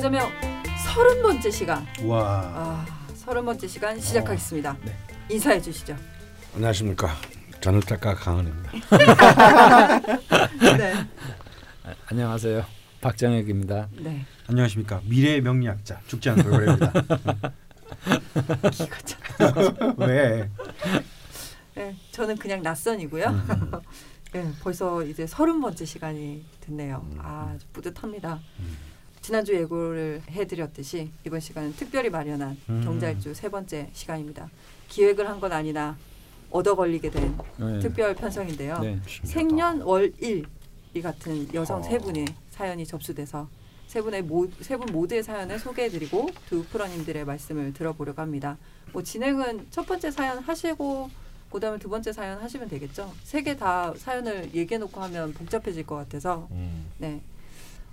말하자면 서른 번째 시간. 와. 아, 서른 번째 시간 시작하겠습니다. 네. 인사해 주시죠. 안녕하십니까. 저는 작가 강은입니다. 네. 아, 안녕하세요. 박정혁입니다. 네. 안녕하십니까. 미래의 명리학자 죽지 않은 돌고래입니다. 기가 참. 왜? 네, 저는 그냥 낯선이고요. 음. 네, 벌써 이제 서른 번째 시간이 됐네요. 아, 아주 뿌듯합니다. 지난주 예고를 해드렸듯이 이번 시간은 특별히 마련한 음. 경자일주 세 번째 시간입니다. 기획을 한 건 아니나 얻어 걸리게 된 네. 특별 편성인데요. 네. 생년 월일 이 같은 여성 어. 세 분의 사연이 접수돼서 세 분의 모세분 모두의 사연을 소개해드리고 두 프로님들의 말씀을 들어보려고 합니다. 뭐 진행은 첫 번째 사연 하시고 그다음에 두 번째 사연 하시면 되겠죠. 세 개 다 사연을 얘기해놓고 하면 복잡해질 것 같아서 네.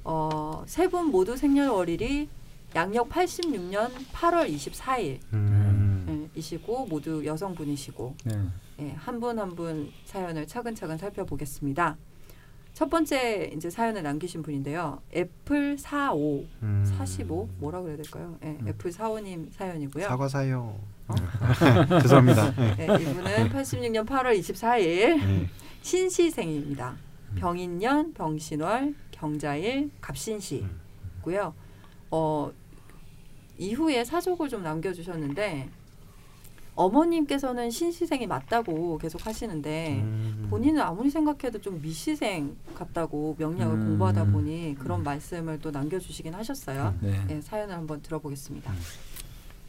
어, 세 분 모두 생년월일이 양력 86년 8월 24일 음. 네, 이시고 모두 여성분이시고 네. 예, 한분 한 분 사연을 차근차근 살펴보겠습니다. 첫 번째 이제 사연을 남기신 분인데요. 애플 45 음. 45 뭐라 그래야 될까요? 예, 애플 45님 사연이고요. 사과 사요. 어? 죄송합니다. 예, 이분은 86년 8월 24일 네. 신시생입니다. 병인년, 병신월, 경자일, 갑신시고요. 어, 이후에 사족을 좀 남겨주셨는데 어머님께서는 신시생이 맞다고 계속 하시는데 음. 본인은 아무리 생각해도 좀 미시생 같다고 명량을 음. 공부하다 보니 그런 말씀을 또 남겨주시긴 하셨어요. 네. 네, 사연을 한번 들어보겠습니다.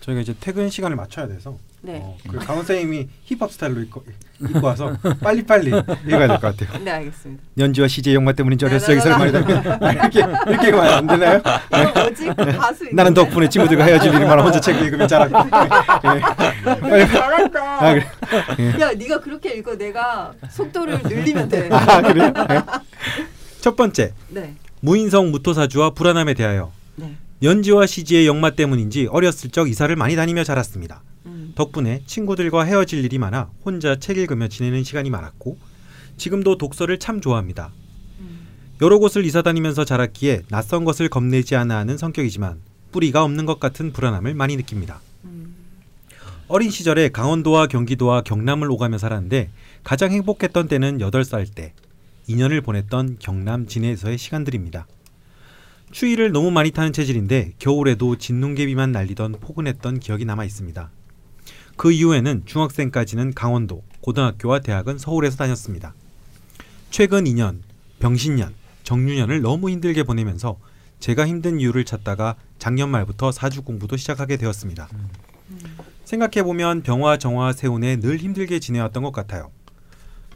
저희가 이제 퇴근 시간을 맞춰야 돼서 네, 어, 그 강원 선생님이 힙합 스타일로 입고, 입고 와서 빨리빨리 읽어야 될 것 같아요. 네 알겠습니다. 연지와 CJ 영마 때문인지 네, 어렸을 적에 네, 설마이 되면 아, 이렇게 이렇게 말안 되나요? 이거 뭐지? 가수 나는 덕분에 친구들과 헤어질 많아 혼자 책 읽으면 잘하고. 예. 잘한다. 아, 그래. 야, 네가 그렇게 읽어. 내가 속도를 늘리면 돼. 아 그래요? 네. 첫 번째 네, 무인성 무토사주와 불안함에 대하여 네. 연지와 시지의 역마 때문인지 어렸을 적 이사를 많이 다니며 자랐습니다. 음, 덕분에 친구들과 헤어질 일이 많아 혼자 책 읽으며 지내는 시간이 많았고 지금도 독서를 참 좋아합니다. 음, 여러 곳을 이사 다니면서 자랐기에 낯선 것을 겁내지 않아 하는 성격이지만 뿌리가 없는 것 같은 불안함을 많이 느낍니다. 음, 어린 시절에 강원도와 경기도와 경남을 오가며 살았는데 가장 행복했던 때는 8살 때 2년을 보냈던 경남 진해에서의 시간들입니다. 추위를 너무 많이 타는 체질인데 겨울에도 진눈개비만 날리던 포근했던 기억이 남아 있습니다. 그 이후에는 중학생까지는 강원도, 고등학교와 대학은 서울에서 다녔습니다. 최근 2년, 병신년, 정유년을 너무 힘들게 보내면서 제가 힘든 이유를 찾다가 작년 말부터 사주 공부도 시작하게 되었습니다. 생각해보면 병화, 정화, 세운에 늘 힘들게 지내왔던 것 같아요.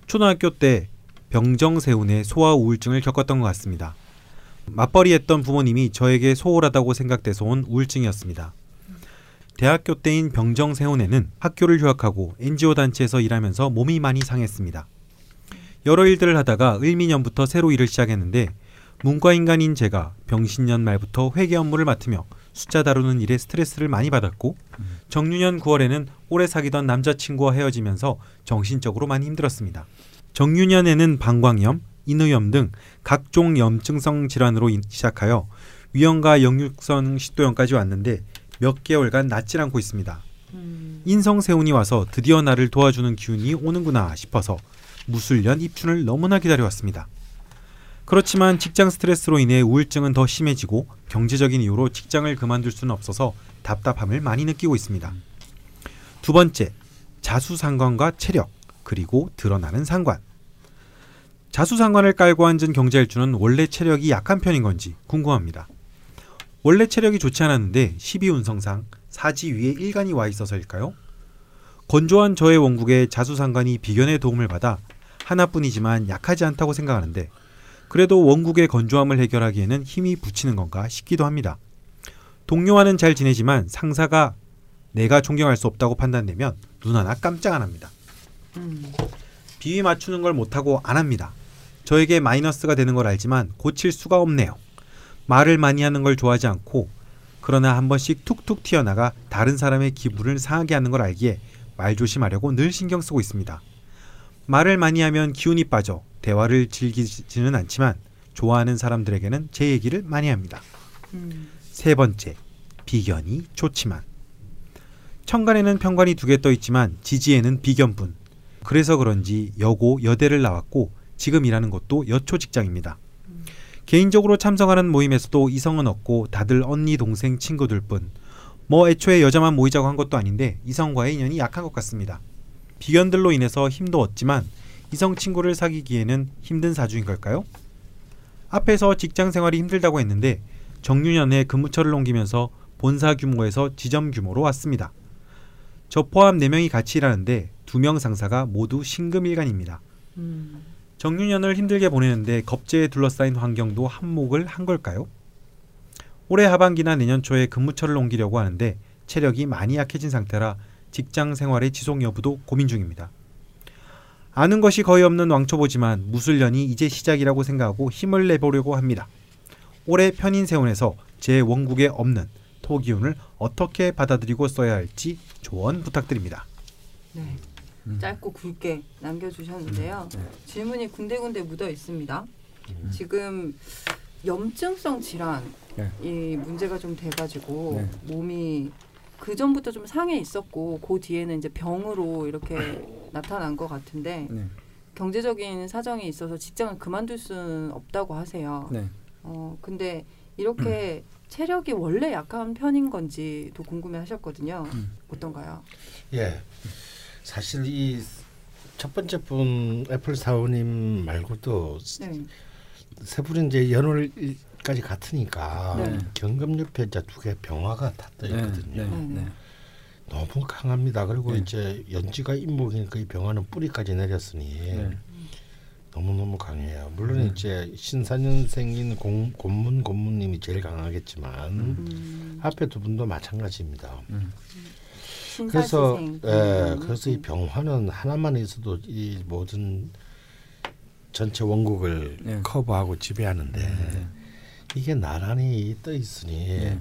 초등학교 때 병정 세운에 소아 우울증을 겪었던 것 같습니다. 맞벌이했던 부모님이 저에게 소홀하다고 생각돼서 온 우울증이었습니다. 대학교 때인 병정 세운에는 학교를 휴학하고 NGO 단체에서 일하면서 몸이 많이 상했습니다. 여러 일들을 하다가 을미년부터 새로 일을 시작했는데 문과 인간인 제가 병신년 말부터 회계 업무를 맡으며 숫자 다루는 일에 스트레스를 많이 받았고 정유년 9월에는 오래 사귀던 남자친구와 헤어지면서 정신적으로 많이 힘들었습니다. 정유년에는 방광염, 인후염 등 각종 염증성 질환으로 인- 시작하여 위염과 역류성 식도염까지 왔는데 몇 개월간 낫질 않고 있습니다. 음, 인성세운이 와서 드디어 나를 도와주는 기운이 오는구나 싶어서 무술년 입춘을 너무나 기다려왔습니다. 그렇지만 직장 스트레스로 인해 우울증은 더 심해지고 경제적인 이유로 직장을 그만둘 수는 없어서 답답함을 많이 느끼고 있습니다. 두 번째, 자수상관과 체력 그리고 드러나는 상관. 자수상관을 깔고 앉은 경자일주는 원래 체력이 약한 편인 건지 궁금합니다. 원래 체력이 좋지 않았는데 12운성상 사지 위에 일간이 와 있어서일까요? 건조한 저의 원국에 자수상관이 비견의 도움을 받아 하나뿐이지만 약하지 않다고 생각하는데 그래도 원국의 건조함을 해결하기에는 힘이 붙이는 건가 싶기도 합니다. 동료와는 잘 지내지만 상사가 내가 존경할 수 없다고 판단되면 눈 하나 깜짝 안 합니다. 음, 비위 맞추는 걸 못하고 안 합니다. 저에게 마이너스가 되는 걸 알지만 고칠 수가 없네요. 말을 많이 하는 걸 좋아하지 않고 그러나 한 번씩 툭툭 튀어나가 다른 사람의 기분을 상하게 하는 걸 알기에 말 조심하려고 늘 신경 쓰고 있습니다. 말을 많이 하면 기운이 빠져 대화를 즐기지는 않지만 좋아하는 사람들에게는 제 얘기를 많이 합니다. 음, 세 번째, 비견이 좋지만. 천간에는 편관이 두 개 떠 있지만 지지에는 비견뿐. 그래서 그런지 여고 여대를 나왔고 지금 일하는 곳도 여초 직장입니다. 개인적으로 참석하는 모임에서도 이성은 없고 다들 언니 동생 친구들 뿐. 뭐 애초에 여자만 모이자고 한 것도 아닌데 이성과의 인연이 약한 것 같습니다. 비견들로 인해서 힘도 얻지만 이성 친구를 사귀기에는 힘든 사주인 걸까요? 앞에서 직장 생활이 힘들다고 했는데 정유년에 근무처를 옮기면서 본사 규모에서 지점 규모로 왔습니다. 저 포함 4명이 같이 일하는데 2명 상사가 모두 신금일간입니다. 음. 정유년을 힘들게 보내는데 겁제에 둘러싸인 환경도 한몫을 한 걸까요? 올해 하반기나 내년 초에 근무처를 옮기려고 하는데 체력이 많이 약해진 상태라 직장 생활의 지속 여부도 고민 중입니다. 아는 것이 거의 없는 왕초보지만 무술년이 이제 시작이라고 생각하고 힘을 내보려고 합니다. 올해 편인세운에서 제 원국에 없는 토기운을 어떻게 받아들이고 써야 할지 조언 부탁드립니다. 네. 음. 짧고 굵게 남겨주셨는데요. 네. 질문이 군데군데 묻어 있습니다. 음. 지금 염증성 질환 네. 이 문제가 좀 돼가지고 네. 몸이 그 전부터 좀 상해 있었고 그 뒤에는 이제 병으로 이렇게 나타난 것 같은데 네. 경제적인 사정이 있어서 직장을 그만둘 수는 없다고 하세요. 네. 어 근데 이렇게 체력이 원래 약한 편인 건지도 궁금해하셨거든요. 음. 어떤가요? 예. 사실 이 첫 번째 분 애플 사원님 말고도 네. 세 분은 이제 연월까지 같으니까 네. 경금 옆에 이제 두 개 병화가 다떠 네. 있거든요. 네. 네. 너무 강합니다. 그리고 네. 이제 연지가 임목이니까 이 병화는 뿌리까지 내렸으니 네. 너무 너무 강해요. 물론 네. 이제 신사년생인 공, 곤문 곤문님이 제일 강하겠지만 음, 앞에 두 분도 마찬가지입니다. 음. 그래서. 예, 음. 그래서 이 병화는 하나만 있어도 이 모든 전체 원국을 네. 커버하고 지배하는데 네. 이게 나란히 떠 있으니 네.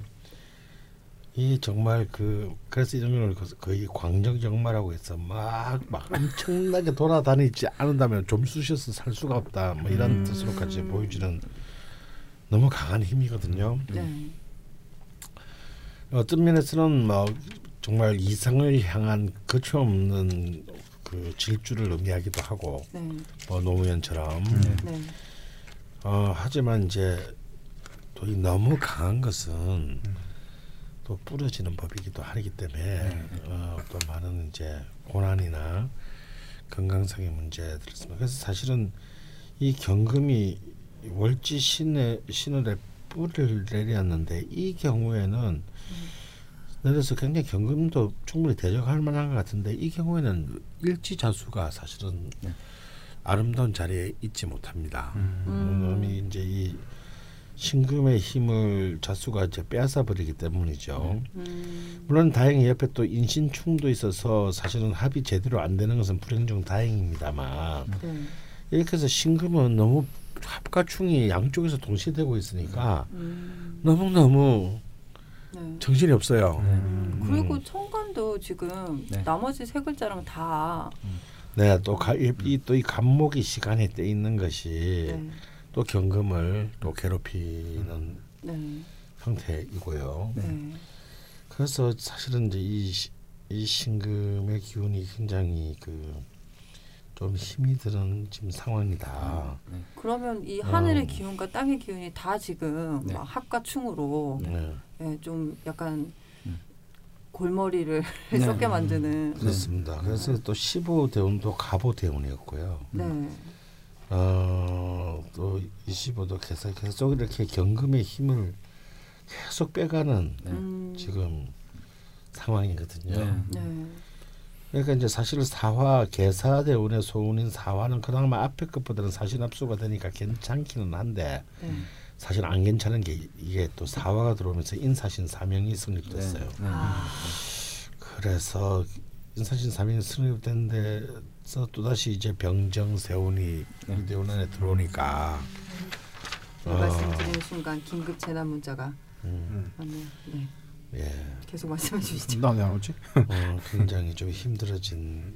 이 정말 그 그래서 이런 걸 거의 광정정마라고 해서 막막 엄청나게 돌아다니지 않는다면 좀 쑤셔서 살 수가 없다 뭐 이런 음. 뜻으로까지 보여지는 너무 강한 힘이거든요. 네. 어떤 면에서는 뭐 정말 이상을 향한 거쳐 없는 그 질주를 의미하기도 하고 네. 뭐 노무현처럼 네. 어, 하지만 이제 또 이 너무 강한 것은 또 부러지는 법이기도 하기 때문에 어, 또 많은 이제 고난이나 건강상의 문제들이 있습니다. 그래서 사실은 이 경금이 월지 신의 신을에 뿌리를 내렸는데 이 경우에는 내려서 굉장히 경금도 충분히 대적할 만한 것 같은데 이 경우에는 일지 자수가 사실은 네. 아름다운 자리에 있지 못합니다. 음. 음. 이제 이 신금의 힘을 자수가 이제 빼앗아 버리기 때문이죠. 음, 물론 다행히 옆에 또 인신충도 있어서 사실은 합이 제대로 안 되는 것은 불행 중 다행입니다만 네. 이렇게 해서 신금은 너무 합과 충이 양쪽에서 동시에 되고 있으니까 음, 너무 너무 네. 정신이 없어요. 음, 그리고 음. 청관도 지금 네. 나머지 세 글자랑 다 네, 또이또이 간목이 시간에 떼 있는 것이 네. 또 경금을 또 괴롭히는 네. 형태이고요. 네. 그래서 사실은 이제 이, 시- 이 신금의 기운이 굉장히 그 좀 힘이 드는 지금 상황이다. 그러면 이 하늘의 어. 기운과 땅의 기운이 다 지금 네. 막 합과 충으로 네. 예, 좀 약간 음. 골머리를 네. 썩게 만드는 그렇습니다. 그래서 또 15 대운도 갑오 대운이었고요. 네. 어, 또 25도 계속 계속 이렇게 경금의 힘을 계속 빼가는 네. 음, 지금 상황이거든요. 네. 네. 그러니까 이제 사실 사화 계사 대운의 소운인 사화는 그나마 앞에 것보다는 사실 압수가 되니까 괜찮기는 한데 네. 사실 안 괜찮은 게 이게 또 사화가 들어오면서 인사신 사명이 성립됐어요. 네. 아, 그래서 인사신 사명이 성립된데서 또 다시 이제 병정 세운이 네. 이 대운 안에 들어오니까 어. 말씀드리는 순간 긴급 재난 문자가 음, 왔네요. 네. 예, 계속 말씀해 주시죠. 나왜 안 오지? 어, 굉장히 좀 힘들어진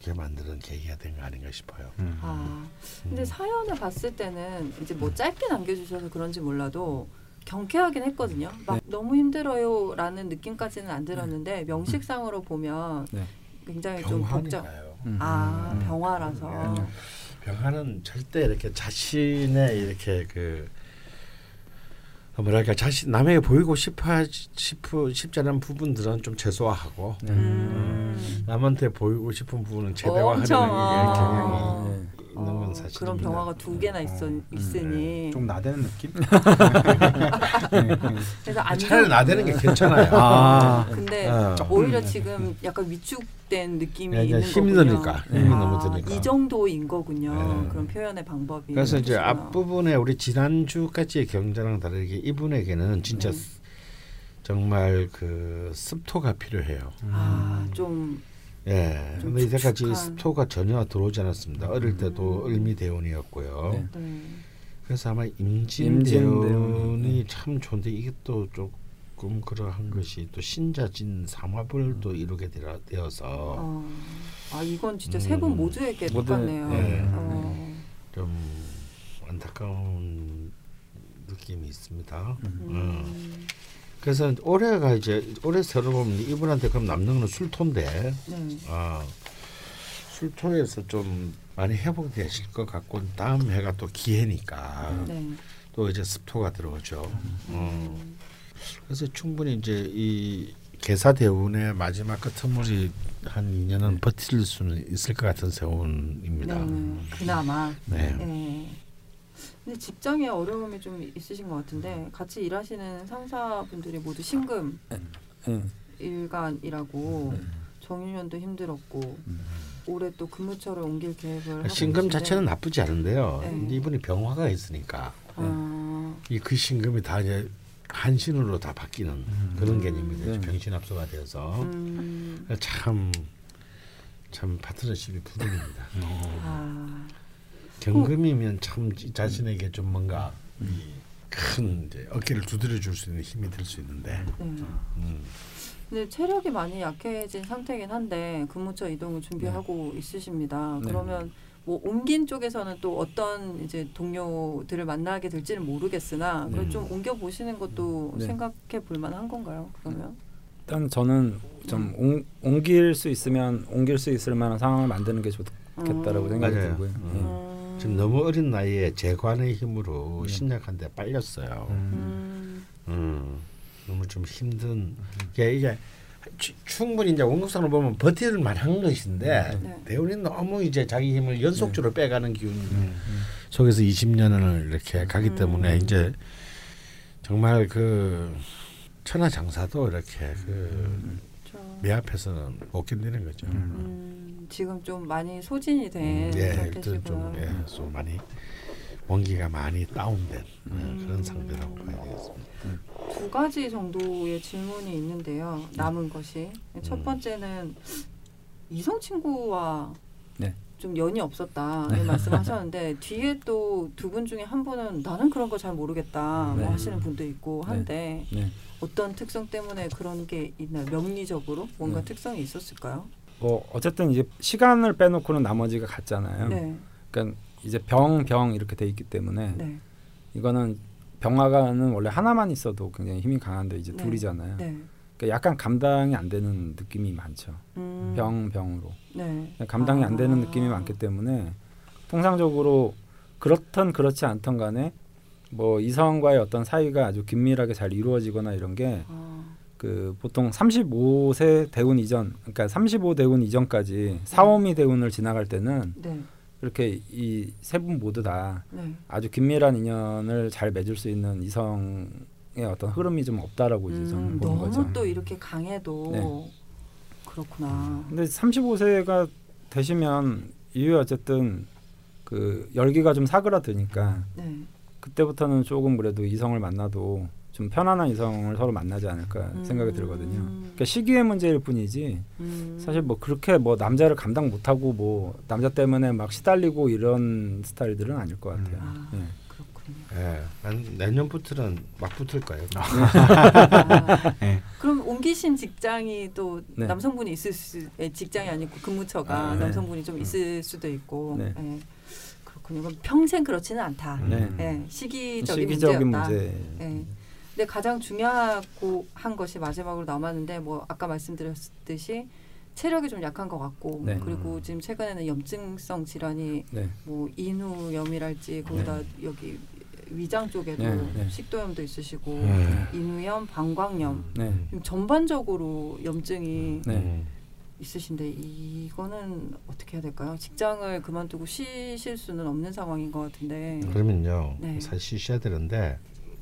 게 만드는 계기가 된 거 아닌가 싶어요. 아, 근데 음. 사연을 봤을 때는 이제 뭐 짧게 남겨주셔서 그런지 몰라도 경쾌하긴 했거든요. 막 네. 너무 힘들어요라는 느낌까지는 안 들었는데 명식상으로 보면 네. 굉장히 좀 복잡. 음. 아 음. 병화라서. 네. 병화는 절대 이렇게 자신의 이렇게 그 뭐랄까 자신 남에게 보이고 싶어 싶어 싶지 않은 부분들은 좀 최소화하고 네. 음. 남한테 보이고 싶은 부분은 최대화하는 게 아. 경향이 네. 있는 어, 건 사실입니다. 그런 병화가 두 개나 있, 음. 있으니 좀 나대는 느낌? 그래서 안 차라리 좋- 나대는 게 괜찮아요. 아. 근데 어. 오히려 지금 약간 위축된 느낌이 그냥 있는 힘이 거군요. 드니까 힘이 아, 너무 드니까. 이 정도인 거군요. 네. 그런 표현의 방법이. 그래서 이제. 앞부분에 우리 지난주까지의 경자랑 다르게 이분에게는 진짜 네. 정말 그 습토가 필요해요. 아, 좀 예. 좀 근데 이때까지 축축한. 습토가 전혀 들어오지 않았습니다. 어릴 때도 음. 을미대운이었고요. 네. 네. 그래서 아마 임진대운이, 네. 참 좋은데 이게 또 조금 그러한 것이 또 신자진 삼화불도 이루게 되라- 되어서 어. 아 이건 진짜 음. 세분 모두에게 모두- 똑같네요. 네. 어. 좀 안타까운 느낌이 있습니다. 음. 어. 음. 그래서 올해가 이제 올해 새로 보면 이분한테 그럼 남는 건 술토인데 네. 아 술토에서 좀 많이 회복되실 것 같고 다음 해가 또 기해니까 네. 또 이제 습토가 들어오죠. 어. 음. 그래서 충분히 이제 이 개사 대운의 마지막 끝머리 한 2년은 버틸 수는 있을 것 같은 세운입니다. 네. 그나마. 네. 네. 근데 직장에 어려움이 좀 있으신 것 같은데 같이 일하시는 상사분들이 모두 신금 네. 일간이라고 정유년도 힘들었고 음. 올해 또 근무처를 옮길 계획을 신금 자체는 나쁘지 않은데요. 네. 근데 이분이 병화가 있으니까 아, 이그 신금이 다 이제 한신으로 다 바뀌는 그런 개념이죠. 네. 병신합소가 되어서 음, 참. 참 파트너십이 부분입니다. 아, 경금이면 참이 자신에게 좀 뭔가 이큰 이제 어깨를 두드려 줄 수 있는 힘이 될수 있는데 네. 음. 근데 체력이 많이 약해진 상태긴 한데 근무처 이동을 준비하고 있으십니다. 네. 그러면 뭐 옮긴 쪽에서는 또 어떤 이제 동료들을 만나게 될지는 모르겠으나 그걸 네. 좀 옮겨 보시는 것도 네. 생각해 볼 만한 건가요? 그러면 일단 저는 좀 옮, 옮길 수 있으면 옮길 수 있을 만한 상황을 만드는 게 좋겠다라고 음. 생각이 맞아요. 들고요. 음. 예. 음. 지금 너무 어린 나이에 재관의 힘으로 네. 신약한데 빨렸어요. 음. 음, 너무 좀 힘든 이게 이게 추- 충분히 이제 원국상으로 보면 버틸 만한 것인데 네. 대운이 너무 이제 자기 힘을 연속적으로 빼가는 기운 속에서 20년을 이렇게 가기 때문에 음. 이제 정말 그 천하장사도 이렇게 그 저, 매 앞에서는 못 견디는 거죠. 음, 지금 좀 많이 소진이 된 음, 예. 일단 좀, 예, 좀 많이 원기가 많이 다운된 예, 음. 그런 상태라고 봐야 되겠습니다. 두 가지 정도의 질문이 있는데요. 남은 것이 첫 음. 번째는 이성 친구와 네. 좀 연이 없었다는 말씀하셨는데 뒤에 또 두 분 중에 한 분은 나는 그런 거 잘 모르겠다 네. 뭐 하시는 분도 있고 한데 네. 어떤 특성 때문에 그런 게 있나요? 명리적으로 뭔가 네. 특성이 있었을까요? 뭐 어쨌든 이제 시간을 빼놓고는 나머지가 같잖아요. 네, 그러니까 이제 병, 병 이렇게 돼 있기 때문에 네, 이거는 병화가는 원래 하나만 있어도 굉장히 힘이 강한데 이제 네. 둘이잖아요. 네. 그러니까 약간 감당이 안 되는 느낌이 많죠. 음, 병, 병으로 네. 감당이 안 되는 아. 느낌이 많기 때문에 통상적으로 그렇던 그렇지 않던 간에 뭐 이성과의 어떤 사이가 아주 긴밀하게 잘 이루어지거나 이런 게 아, 그 보통 35세 대운 이전, 그러니까 35 대운 이전까지 사오미 대운을 지나갈 때는 네, 이렇게 이 세 분 모두 다 네. 아주 긴밀한 인연을 잘 맺을 수 있는 이성의 어떤 흐름이 좀 없다라고 이제 저는 음, 보는 너무 거죠. 또 이렇게 강해도 네. 그렇구나. 근데 35세가 되시면 이후에 어쨌든 그 열기가 좀 사그라드니까 네. 그때부터는 조금 그래도 이성을 만나도 좀 편안한 이성을 서로 만나지 않을까 생각이 음. 들거든요. 그러니까 시기의 문제일 뿐이지 음. 사실 뭐 그렇게 뭐 남자를 감당 못하고 뭐 남자 때문에 막 시달리고 이런 스타일들은 아닐 것 같아요. 아, 예. 그렇군요. 예, 난 내년부터는 막 붙을 거예요. 아, 네. 그럼 옮기신 직장이 또 네. 남성분이 있을 수 에, 직장이 아니고 근무처가 아, 네. 남성분이 좀 있을 수도 있고 네. 예. 그렇군요. 그럼 평생 그렇지는 않다. 네. 예, 시기적인, 시기적인 문제였다. 문제. 예. 근데 가장 중요하고 한 것이 마지막으로 남았는데 뭐 아까 말씀드렸듯이 체력이 좀 약한 것 같고 네. 그리고 지금 최근에는 염증성 질환이 네. 뭐 인후염이랄지 거기다 여기 위장 쪽에도 네, 네. 식도염도 있으시고 음. 인후염, 방광염 네. 지금 전반적으로 염증이 네. 음. 있으신데 이거는 어떻게 해야 될까요? 직장을 그만두고 쉬실 수는 없는 상황인 것 같은데. 그러면요 네. 사실 쉬셔야 되는데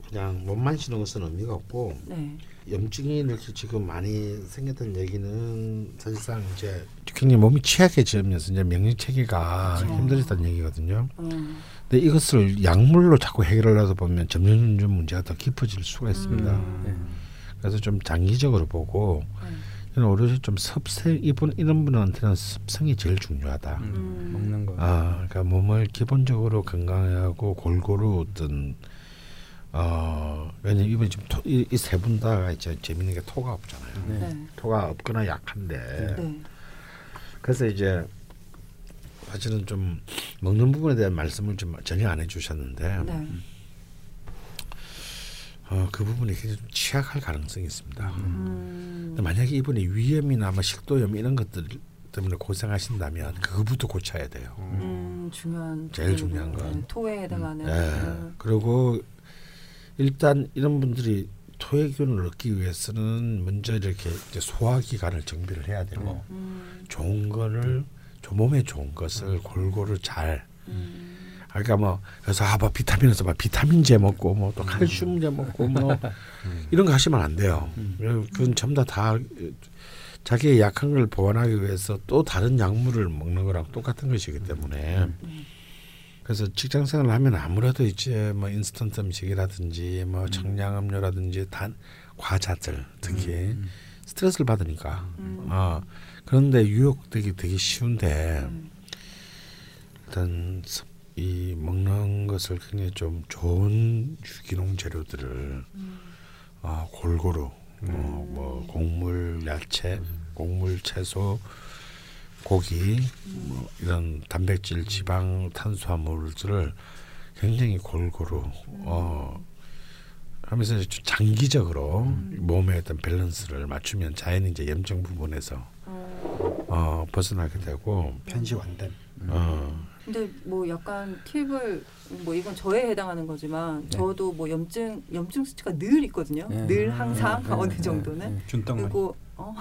그냥 몸만 쉬는 것은 의미가 없고 네. 염증이 이렇게 지금 많이 생겼던 얘기는 사실상 이제 굉장히 몸이 취약해지면서 이제免疫 체계가 그렇죠. 힘들었다는 얘기거든요. 음, 근데 이것을 약물로 자꾸 해결하려다 보면 점점 문제가 더 깊어질 수가 있습니다. 음. 네. 그래서 좀 장기적으로 보고 네. 이런 오롯이 좀 섭생 이분 이런 분한테는 섭생이 제일 중요하다. 음, 음. 먹는 거. 아, 그러니까 몸을 기본적으로 건강하고 골고루 어떤 어 왜냐면 이분 지금 이세분다 이제 재밌는 게 토가 없잖아요. 네. 네. 토가 없거나 약한데 네. 그래서 이제 사실은 좀 먹는 부분에 대한 말씀을 좀 전혀 안 해주셨는데 네. 어, 그 부분이 굉장히 좀 취약할 가능성이 있습니다. 음. 근데 만약에 이분이 위염이나 뭐 식도염 이런 것들 때문에 고생하신다면 그거부터 고쳐야 돼요. 음, 중요한 제일 부분이고, 중요한 건. 네, 토에 해당하는 예. 음. 그리고 일단 이런 분들이 토해균을 얻기 위해서는 먼저 이렇게 이제 소화 기관을 정비를 해야 되고 음. 좋은 거를 조 몸에 좋은 것을 골고루 잘 음. 그러니까 뭐 그래서 아뭐 비타민에서 막 비타민제 먹고 뭐 또 칼슘제 먹고 뭐 이런 거 하시면 안 돼요. 그건 전부 다, 다 자기의 약한 걸 보완하기 위해서 또 다른 약물을 먹는 거랑 똑같은 것이기 때문에 그래서 직장 생활을 하면 아무래도 이제 뭐 인스턴트 음식이라든지 뭐 청량 음료라든지 단 과자들 특히 스트레스를 받으니까 음. 어 그런데 유혹되기 되게 쉬운데 음. 일단 섭- 이 먹는 것을 굉장히 좀 좋은 유기농 재료들을 음. 어, 골고루 뭐, 뭐 곡물 야채 곡물 채소 고기 뭐 이런 단백질 지방 탄수화물들을 굉장히 골고루 어 하면서 장기적으로 몸의 어떤 밸런스를 맞추면 자연히 이제 염증 부분에서 어. 어 벗어나게 되고 편시 완단. 어 근데 뭐 약간 팁을 뭐 이건 저에 해당하는 거지만 네. 저도 뭐 염증 염증 수치가 늘 있거든요. 네. 늘 항상 네, 어느 네, 정도는. 네. 준땅 그리고 어,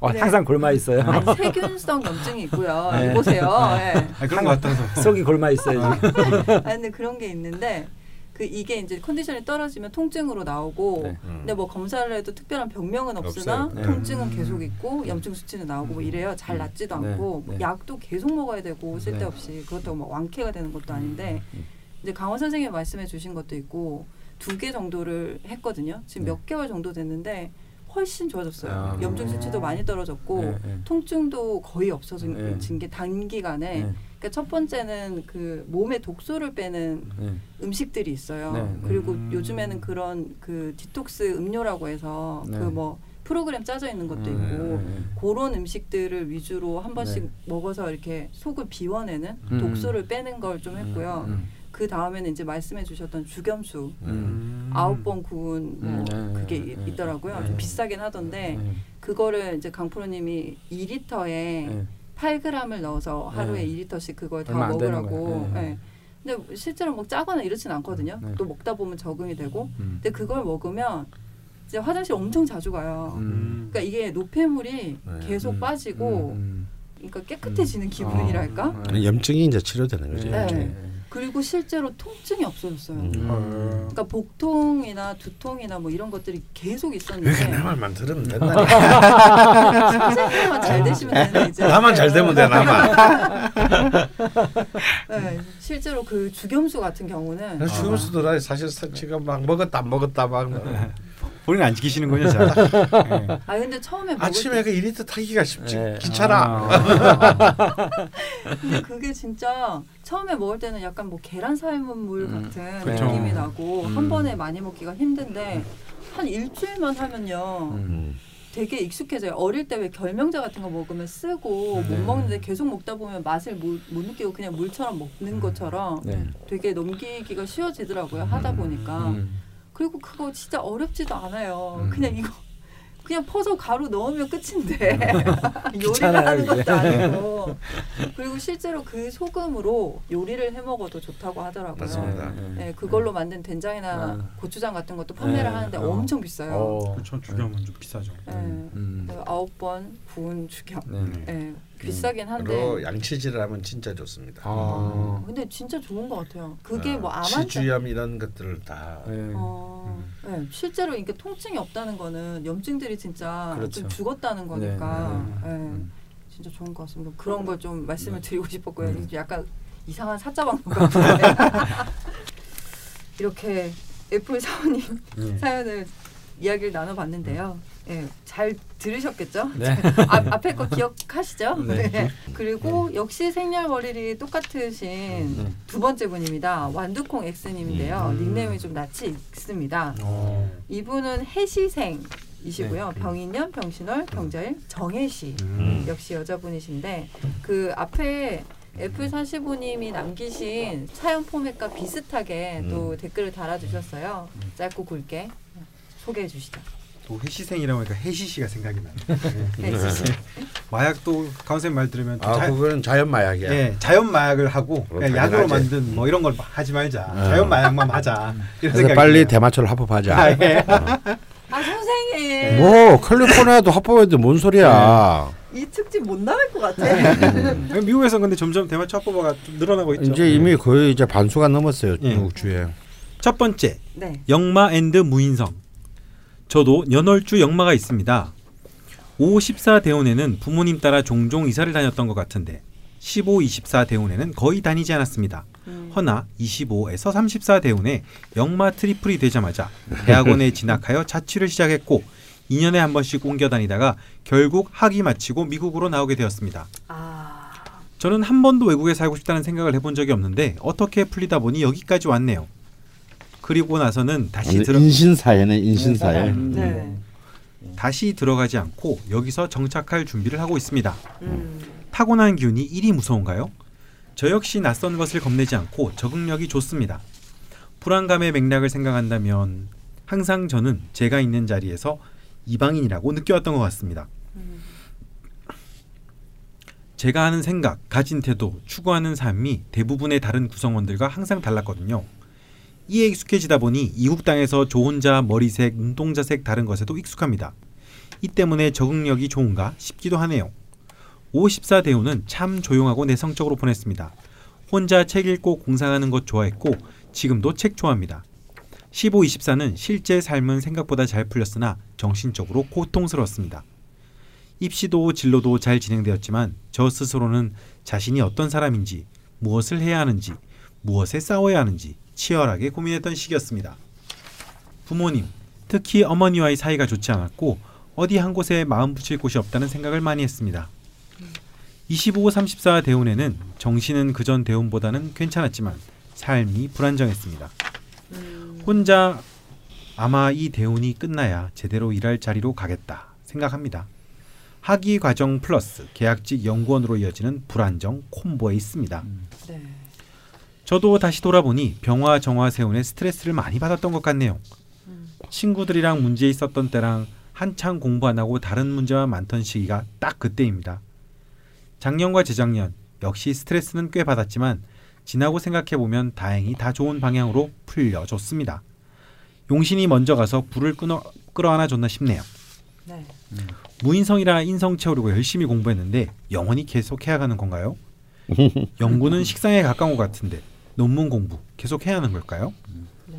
어, 네. 항상 골마 있어요. 아니, 세균성 염증이 있고요. 네. 보세요. 예. 아, 그런 것 같아서. 속이 골마 있어요. 아 근데 그런 게 있는데 그 이게 이제 컨디션이 떨어지면 통증으로 나오고 네. 근데 뭐 검사를 해도 특별한 병명은 없으나. 네. 통증은 음. 계속 있고 염증 수치는 나오고 뭐 이래요. 잘 음. 낫지도 네. 않고 뭐 네. 약도 계속 먹어야 되고 쓸데없이 그렇다고 막 완쾌가 되는 것도 아닌데 음. 이제 강원 선생님 말씀해 주신 것도 있고 두 개 정도를 했거든요. 지금 네. 몇 개월 정도 됐는데 훨씬 좋아졌어요. 아. 염증 수치도 많이 떨어졌고 네, 네. 통증도 거의 없어진 네. 게 단기간에 네. 그러니까 첫 번째는 그 몸에 독소를 빼는 네. 음식들이 있어요. 네, 네. 그리고 음. 요즘에는 그런 그 디톡스 음료라고 해서 네. 그뭐 프로그램 짜져 있는 것도 음, 있고 네, 네. 그런 음식들을 위주로 한 번씩 네. 먹어서 이렇게 속을 비워내는 음. 독소를 빼는 걸 좀 했고요. 음, 그 다음에는 이제 말씀해 주셨던 죽염수 음. 아홉 번 구운 뭐 음, 네, 그게 네, 이- 있더라고요. 네. 좀 비싸긴 하던데 네. 그거를 이제 강프로님이 2리터에 네. 8g을 넣어서 하루에 네. 2리터씩 그걸 다 먹으라고. 네. 네. 근데 실제로 뭐 짜거나 이렇진 않거든요. 네. 또 먹다 보면 적응이 되고. 음. 근데 그걸 먹으면 이제 화장실 엄청 자주 가요. 음. 그러니까 이게 노폐물이 네. 계속 음. 빠지고 음. 그러니까 깨끗해지는 음. 기분이랄까? 아, 염증이 이제 치료되는 거죠. 네. 그리고 실제로 통증이 없어졌어요. 음. 그러니까 복통이나 두통이나 뭐 이런 것들이 계속 있었는데 내 말만 들으면 된다니까. 선생님만 잘 되시면 되는 이제 나만 잘 되면 돼 나만. 네, 실제로 그 죽염수 같은 경우는 그래서 죽음수도 사실 사- 지금 막 먹었다 안 먹었다 막 본인 안 지키시는군요, 자. 네. 아 근데 처음에 아침에 그 2리터 타기가 쉽지 네. 귀찮아. 아. 근데 그게 진짜 처음에 먹을 때는 약간 뭐 계란 삶은 물 음, 같은 그렇죠. 느낌이 나고 음. 한 번에 많이 먹기가 힘든데 한 일주일만 하면요 음. 음. 되게 익숙해져요. 어릴 때 왜 결명자 같은 거 먹으면 쓰고 네. 못 먹는데 계속 먹다 보면 맛을 못, 못 느끼고 그냥 물처럼 먹는 것처럼 네. 되게 넘기기가 쉬워지더라고요. 하다 보니까. 음. 그리고 그거 진짜 어렵지도 않아요. 음. 그냥 이거 그냥 퍼서 가루 넣으면 끝인데 요리를 귀찮아요, 하는 것도. 아니고 그리고 실제로 그 소금으로 요리를 해 먹어도 좋다고 하더라고요. 맞습니다. 네, 그걸로 만든 된장이나 아. 고추장 같은 것도 판매를 네, 하는데 어. 엄청 비싸요. 어. 그렇죠. 주경은 좀 비싸죠. 네. 음. 네, 아홉 번 구운 죽염. 네. 네, 비싸긴 한데. 그리고 양치질을 하면 진짜 좋습니다. 아. 근데 진짜 좋은 것 같아요. 그게 어, 뭐 암환자 치주염 이런 것들을 다 네. 어, 네, 실제로 이게 통증이 없다는 거는 염증들이 진짜 그렇죠. 좀 죽었다는 거니까 네. 네, 음. 진짜 좋은 것 같습니다. 그런 걸 좀 말씀을 네. 드리고 싶었고요. 음. 약간 이상한 사자 방송 같은데 이렇게 애플 사원님 네. 사연을 이야기를 나눠봤는데요. 예, 잘 들으셨겠죠? 네. 앞, 앞에 거 기억하시죠? 네. 그리고 역시 생년월일이 똑같으신 음. 두 번째 분입니다. 완두콩 X님인데요. 음. 닉네임이 좀 낯이 익습니다. 어. 이분은 해시생 이시고요. 네. 병인년, 병신월, 병자일, 정해시 음. 역시 여자분이신데 그 앞에 애플 45님이 남기신 사연 포맷과 비슷하게 음. 또 댓글을 달아주셨어요. 짧고 굵게 소개해 주시죠. 또 해시생이라고 하니까 해시시가 생각이 나요. 네. 해시시. 마약도 강쌤 말 들으면 또아 자, 그거는 자연 마약이야. 예, 자연 마약을 하고 그냥 약으로. 만든 뭐 이런 걸 하지 말자. 어. 자연 마약만 하자. 그래서 빨리. 대마초를 합법하자. 아, 예. 아 선생님 뭐 캘리포니아도 합법인데 뭔 소리야? 이 특집 못 나갈 것 같아. 음. 미국에서 근데 점점 대마초 합법화가 좀 늘어나고 있죠. 이제 이미 거의 이제 반수가 넘었어요 예. 중국 주에. 첫 번째 네. 역마 and 무인성. 저도 연월주 영마가 있습니다. 54 대운에는 부모님 따라 종종 이사를 다녔던 것 같은데 15, 24 대운에는 거의 다니지 않았습니다. 음. 허나 25에서 34 대운에 영마 트리플이 되자마자 대학원에 진학하여 자취를 시작했고 2년에 한 번씩 옮겨 다니다가 결국 학위 마치고 미국으로 나오게 되었습니다. 아 저는 한 번도 외국에 살고 싶다는 생각을 해본 적이 없는데 어떻게 풀리다 보니 여기까지 왔네요. 그리고 나서는 다시 들어 인신사회네 인신사회. 네. 다시 들어가지 않고 여기서 정착할 준비를 하고 있습니다. 음. 타고난 기운이 일이 무서운가요? 저 역시 낯선 것을 겁내지 않고 적응력이 좋습니다. 불안감의 맥락을 생각한다면 항상 저는 제가 있는 자리에서 이방인이라고 느껴왔던 것 같습니다. 음. 제가 하는 생각, 가진 태도, 추구하는 삶이 대부분의 다른 구성원들과 항상 달랐거든요. 이에 익숙해지다 보니 이국 땅에서 저 혼자 머리색, 눈동자색 다른 것에도 익숙합니다. 이 때문에 적응력이 좋은가 싶기도 하네요. 54 대우는 참 조용하고 내성적으로 보냈습니다. 혼자 책 읽고 공상하는 것 좋아했고 지금도 책 좋아합니다. 15, 24는 실제 삶은 생각보다 잘 풀렸으나 정신적으로 고통스러웠습니다. 입시도 진로도 잘 진행되었지만 저 스스로는 자신이 어떤 사람인지 무엇을 해야 하는지 무엇에 싸워야 하는지 치열하게 고민했던 시기였습니다. 부모님, 특히 어머니와의 사이가 좋지 않았고 어디 한 곳에 마음 붙일 곳이 없다는 생각을 많이 했습니다. 25, 34 대운에는 정신은 그전 대운보다는 괜찮았지만 삶이 불안정했습니다. 음. 혼자 아마 이 대운이 끝나야 제대로 일할 자리로 가겠다 생각합니다. 학위 과정 플러스 계약직 연구원으로 이어지는 불안정 콤보에 있습니다. 네. 저도 다시 돌아보니 병화 정화 세운에 스트레스를 많이 받았던 것 같네요. 음. 친구들이랑 문제 있었던 때랑 한창 공부 안 하고 다른 문제만 많던 시기가 딱 그때입니다. 작년과 재작년 역시 스트레스는 꽤 받았지만 지나고 생각해 보면 다행히 다 좋은 방향으로 풀려졌습니다. 용신이 먼저 가서 불을 끊어 끌어안아 줬나 싶네요. 네. 무인성이라 인성 채우려고 열심히 공부했는데 영원히 계속 해야 하는 건가요? 연구는 식상에 가까운 것 같은데 논문 공부 계속 해야 하는 걸까요? 네.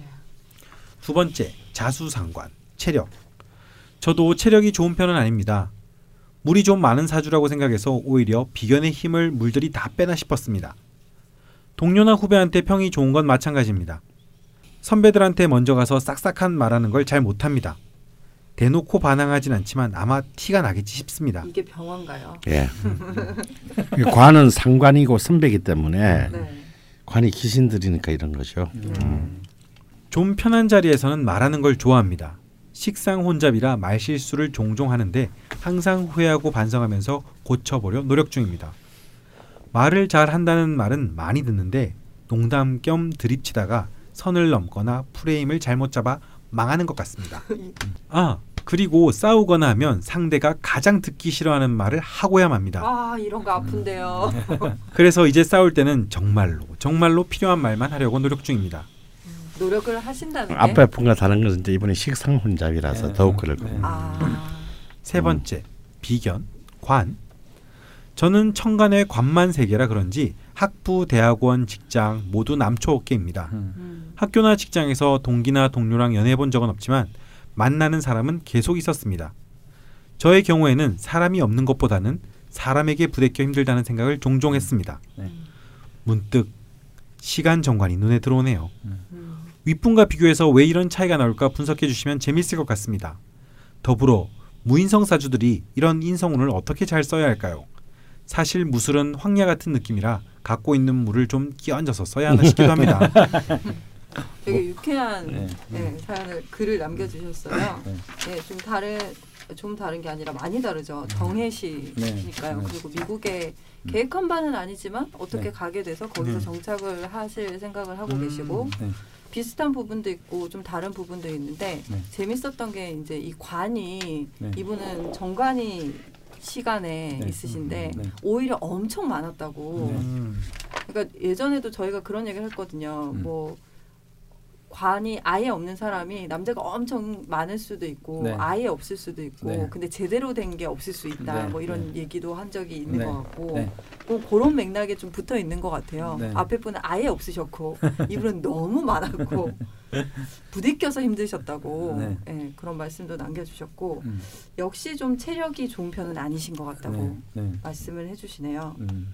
두 번째, 자수상관, 체력. 저도 체력이 좋은 편은 아닙니다. 물이 좀 많은 사주라고 생각해서 오히려 비견의 힘을 물들이 다 빼나 싶었습니다. 동료나 후배한테 평이 좋은 건 마찬가지입니다. 선배들한테 먼저 가서 싹싹한 말하는 걸 잘 못합니다. 대놓고 반항하진 않지만 아마 티가 나겠지 싶습니다. 이게 병원가요? 예. 관은 상관이고 선배기 때문에 네. 관이 귀신들이니까 이런 거죠. 좀 편한 자리에서는 말하는 걸 좋아합니다. 식상 혼잡이라 말실수를 종종 하는데 항상 후회하고 반성하면서 고쳐보려 노력 중입니다. 말을 잘 한다는 말은 많이 듣는데 농담 겸 드립치다가 선을 넘거나 프레임을 잘못 잡아 망하는 것 같습니다. 아 그리고 싸우거나 하면 상대가 가장 듣기 싫어하는 말을 하고야 맙니다. 아 이런 거 아픈데요. 그래서 이제 싸울 때는 정말로 정말로 필요한 말만 하려고 노력 중입니다. 노력을 하신다는 게. 앞에 분과 다른 것은 이제 이번에 식상 혼잡이라서 네. 더욱 그럴 네. 겁니다. 아세 번째, 비견, 관. 저는 천간의 관만 세 개라 그런지 학부, 대학원, 직장 모두 남초 어깨입니다. 음. 음. 학교나 직장에서 동기나 동료랑 연애해 본 적은 없지만 만나는 사람은 계속 있었습니다. 저의 경우에는 사람이 없는 것보다는 사람에게 부대껴 힘들다는 생각을 종종 했습니다. 네. 문득 시간 정관이 눈에 들어오네요. 음. 윗분과 비교해서 왜 이런 차이가 나올까 분석해 주시면 재밌을 것 같습니다. 더불어 무인성 사주들이 이런 인성운을 어떻게 잘 써야 할까요? 사실 무술은 황야 같은 느낌이라 갖고 있는 물을 좀 끼얹어서 써야 하나 싶기도 합니다. 되게 유쾌한 네. 네, 사연을 글을 남겨주셨어요. 네. 네, 좀 다른 좀 다른 게 아니라 많이 다르죠. 정해시니까요. 네. 그리고 미국에 음. 계획한 바는 아니지만 어떻게 네. 가게 돼서 거기서 네. 정착을 하실 생각을 하고 음. 계시고 네. 비슷한 부분도 있고 좀 다른 부분도 있는데 네. 재밌었던 게 이제 이 관이 네. 이분은 정관이 시간에 네. 있으신데 네. 오히려 엄청 많았다고. 네. 음. 그러니까 예전에도 저희가 그런 얘기를 했거든요. 음. 뭐 관이 아예 없는 사람이 남자가 엄청 많을 수도 있고 네. 아예 없을 수도 있고 네. 근데 제대로 된 게 없을 수 있다 네. 뭐 이런 얘기도 한 적이 있는 네. 것 같고 네. 뭐 그런 맥락에 좀 붙어 있는 것 같아요. 네. 앞에 분은 아예 없으셨고 이분은 너무 많았고 부딪혀서 힘드셨다고 네. 예, 그런 말씀도 남겨주셨고 음. 역시 좀 체력이 좋은 편은 아니신 것 같다고 네. 네. 말씀을 해주시네요. 음.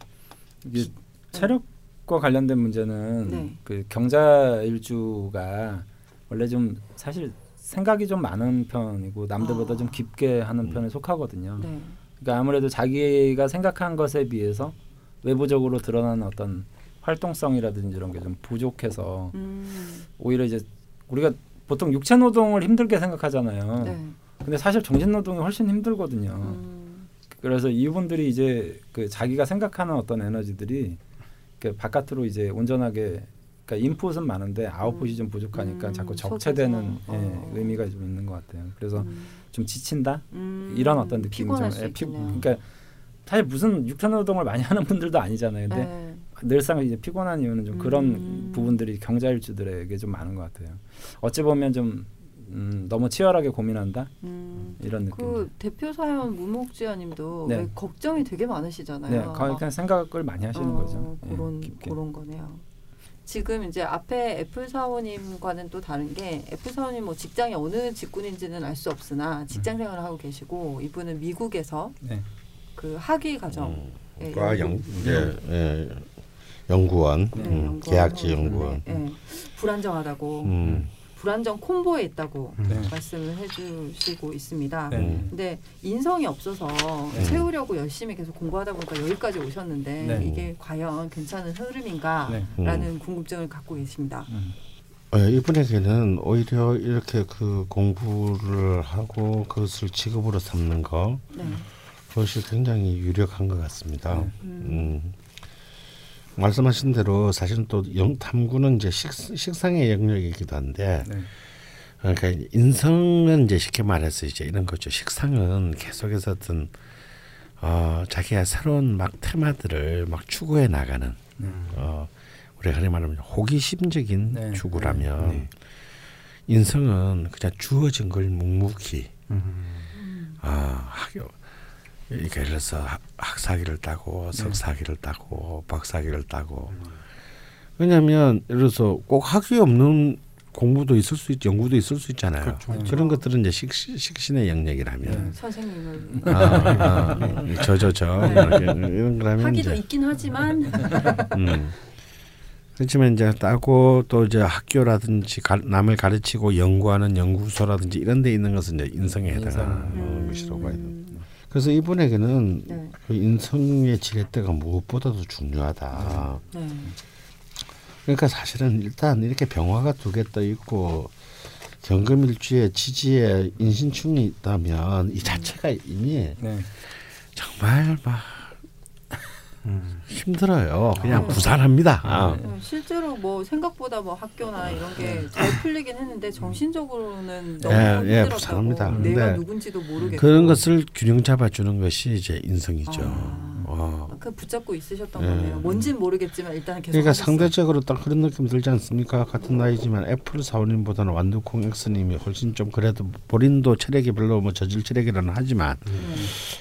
이게 체력 과 관련된 문제는 네. 그 경자 일주가 원래 좀 사실 생각이 좀 많은 편이고 남들보다 아. 좀 깊게 하는 편에 속하거든요. 네. 그러니까 아무래도 자기가 생각한 것에 비해서 외부적으로 드러나는 어떤 활동성이라든지 이런 게 좀 부족해서 음, 오히려 이제 우리가 보통 육체 노동을 힘들게 생각하잖아요. 네. 근데 사실 정신 노동이 훨씬 힘들거든요. 음, 그래서 이분들이 이제 그 자기가 생각하는 어떤 에너지들이 그 바깥으로 이제 온전하게 그러니까 인풋은 많은데 아웃풋이 좀 부족하니까 음, 자꾸 적체되는 속에서. 예, 어. 의미가 좀 있는 것 같아요. 그래서 음, 좀 지친다 음, 이런 어떤 느낌이 좀 예, 피. 그러니까 사실 무슨 육체 노동을 많이 하는 분들도 아니잖아요. 근데 네. 늘상 이제 피곤한 이유는 좀 그런 음. 부분들이 경자일주들에게 좀 많은 것 같아요. 어찌 보면 좀 음, 너무 치열하게 고민한다 음, 이런 느낌. 그 대표 사연 무목지아님도 네. 왜 걱정이 되게 많으시잖아요. 네, 그냥 생각을 많이 하시는 어, 거죠. 예, 그런 깊게. 그런 거네요. 지금 이제 앞에 애플 사원님과는 또 다른 게 애플 사원님 뭐 직장이 어느 직군인지는 알 수 없으나 직장 생활을 하고 계시고 이분은 미국에서 네. 그 학위 과정 예, 과 영, 연구. 이제 예, 연구원, 네, 음, 연구원 계약직 연구원. 있는데, 예, 불안정하다고 음, 불안정 콤보에 있다고 네. 말씀을 해주시고 있습니다. 네. 음. 근데 인성이 없어서 네. 채우려고 열심히 계속 공부하다 보니까 여기까지 오셨는데 네. 이게 과연 괜찮은 흐름인가라는 네. 궁금증을 갖고 계십니다. 음. 어, 이분에게는 오히려 이렇게 그 공부를 하고 그것을 직업으로 삼는 거 네. 그것이 굉장히 유력한 것 같습니다. 네. 음. 음. 말씀하신 대로 사실은 또 영 탐구는 이제 식, 식상의 영역이기도 한데 네. 그러니까 인성은 이제 쉽게 말해서 이제 이런 거죠. 식상은 계속해서 어떤 어, 자기가 새로운 막 테마들을 막 추구해 나가는 어, 우리가 흔히 말하면 호기심적인 네. 추구라면 네. 인성은 그냥 주어진 걸 묵묵히 음. 아 학교 그러니까 예를 들어서 학- 학사기를 따고 석사기를 따고 박사기를 따고 왜냐하면 예를 들어서 꼭 학위 없는 공부도 있을 수 있, 연구도 있을 수 있잖아요. 그렇죠. 그런 것들은 이제 식, 식신의 영역이라면 선생님을 아, 아, 저저저 이런 거라면 하기도 이제 있긴 하지만 음. 그렇지만 이제 따고 또 이제 학교라든지 가, 남을 가르치고 연구하는 연구소라든지 이런 데 있는 것은 이제 인성에 해당하는 음. 것이라고 봐야 돼요. 그래서 이분에게는 네. 그 인성의 지렛대가 무엇보다도 중요하다. 네. 그러니까 사실은 일단 이렇게 병화가 두 개 떠 있고 경금일주에 지지에 인신충이 있다면 이 자체가 이미 네. 정말 막 음. 힘들어요. 그냥 부산합니다. 아. 네, 실제로 뭐 생각보다 뭐 학교나 이런 게 잘 풀리긴 했는데 정신적으로는 너무 예, 예, 힘들었다고 불쌍합니다. 내가 근데 누군지도 모르겠고 그런 것을 균형 잡아주는 것이 이제 인성이죠. 아. 어. 그 붙잡고 있으셨던 예. 거네요. 뭔진 모르겠지만 일단 계속 그러니까 하셨어요. 상대적으로 딱 그런 느낌 들지 않습니까? 같은 나이지만 애플 사원님보다는 완두콩 엑스님이 훨씬 좀 그래도 본인도 체력이 별로 뭐 저질 체력이라는 하지만 음.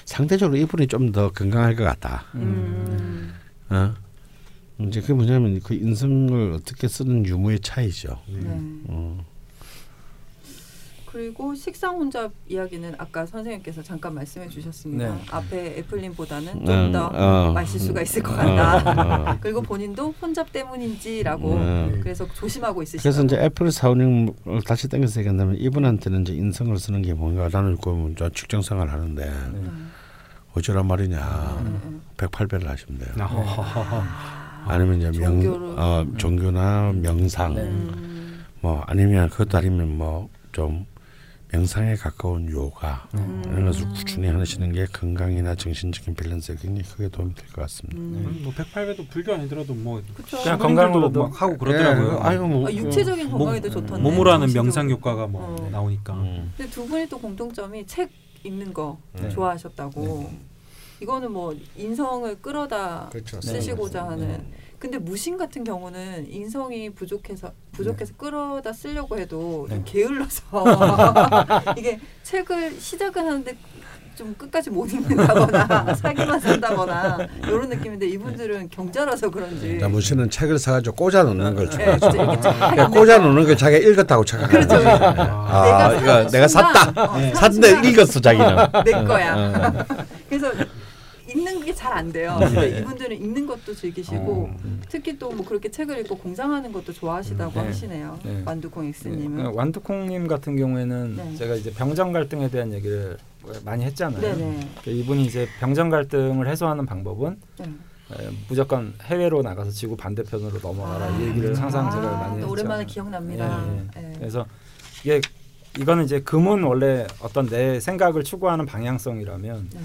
상대적으로 이분이 좀 더 건강할 것 같다. 음. 어? 이제 그게 뭐냐면 그 인성을 어떻게 쓰는 유무의 차이죠. 네. 어. 그리고 식상 혼잡 이야기는 아까 선생님께서 잠깐 말씀해 주셨습니다. 네. 앞에 애플린보다는 음, 좀더 어. 마실 수가 있을 것 어, 같다. 어. 그리고 본인도 혼잡 때문인지라고 음. 그래서 조심하고 있으시다. 그래서 이제 애플 사원님을 다시 당겨서 얘기한다면 이분한테는 이제 인성을 쓰는 게 뭔가 나는 그저 직장생활 하는데 음. 어쩌란 말이냐 음. 108배를 하시면 돼요. 아. 아니면 이제 명, 종교로. 어, 종교나 명상 네. 음. 뭐 아니면 그것도 아니면 뭐좀 명상에 가까운 요가 음. 이런 것을 꾸준히 하시는 게 건강이나 정신적인 밸런스에 굉장히 크게 도움이 될 것 같습니다. 음. 뭐 108배도 불교 아니더라도 뭐 그쵸. 그냥 건강으로도 막 하고 그러더라고요. 예, 아유 뭐 아, 육체적인 몸- 건강에도 좋던데. 몸으로 하는. 명상 효과가 뭐 어. 나오니까. 음. 근데 두 분이 또 공통점이 책 읽는 거 네. 좋아하셨다고. 이거는 뭐 인성을 끌어다 그렇죠. 쓰시고자 네. 하는. 근데 무신 같은 경우는 인성이 부족해서 부족해서 끌어다 쓰려고 해도 좀 네. 게을러서 이게 책을 시작은 하는데 좀 끝까지 못 읽는다거나 사기만 산다거나 이런 느낌인데 이분들은 경자라서 그런지 자, 무신은 책을 사가지고 꽂아 놓는 걸 네. 진짜 이렇게 쫙 그러니까 꽂아 거. 놓는 걸 자기가 읽었다고 착각하는 그렇죠. 거예요. 아. 아, 산 이거 내가 샀다. 어, 산 샀는데 읽었어 자기는. 내 거야. 어. 그래서 읽는 게 잘 안 돼요. 네. 근데 이분들은 읽는 것도 즐기시고 어. 특히 또 뭐 그렇게 책을 읽고 공상하는 것도 좋아하시다고 네. 하시네요. 네. 완두콩 네, 엑스님은. 그 완두콩님 같은 경우에는 네. 제가 이제 병정 갈등에 대한 얘기를 많이 했잖아요. 네네. 그 이분이 이제 병정 갈등을 해소하는 방법은 네. 에, 무조건 해외로 나가서 지구 반대편으로 넘어가라 이 얘기를 항상 제가 아, 많이 또 했죠. 오랜만에 기억납니다. 예, 예. 예. 그래서 이게 이거는 이제 금은 원래 어떤 내 생각을 추구하는 방향성이라면 네.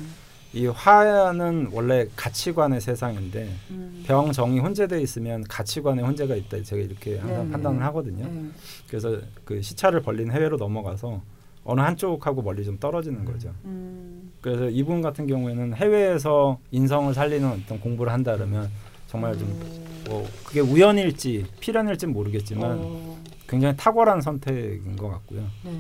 이 화는 원래 가치관의 세상인데 음. 병 정이 혼재돼 있으면 가치관에 혼재가 있다 제가 이렇게 항상 네. 판단을 하거든요. 네. 그래서 그 시차를 벌린 해외로 넘어가서 어느 한쪽하고 멀리 좀 떨어지는 거죠. 음. 그래서 이분 같은 경우에는 해외에서 인성을 살리는 어떤 공부를 한다 그러면 정말 좀 뭐 그게 우연일지 필연일지 는 모르겠지만 어, 굉장히 탁월한 선택인 것 같고요. 네.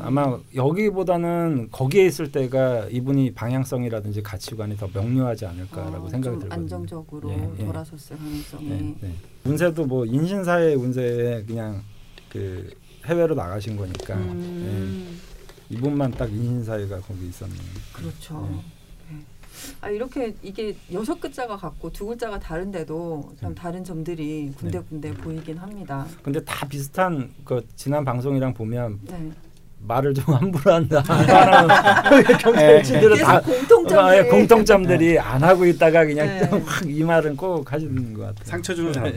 아마 여기보다는 거기에 있을 때가 이분이 방향성이라든지 가치관이 더 명료하지 않을까라고 어, 생각이 좀 들거든요. 안정적으로 예, 예. 돌아섰을 가능성이. 네, 네. 운세도 뭐 인신사의 운세에 그냥 그 해외로 나가신 거니까 음. 예. 이분만 딱 인신사회가 거기 있었네요. 그렇죠. 네. 네. 아 이렇게 이게 여섯 글자가 같고 두 글자가 다른데도 참 네. 다른 점들이 군데군데 보이긴 합니다. 근데 다 비슷한 그 지난 방송이랑 보면 네. 말을 좀 함부로 한다. 경찰진들은 계속 다 공통점들이 아, 예, 공통점들이 안 하고 있다가 그냥 네. 확이 말은 꼭 하시는 것 같아요. 상처 주는 사람.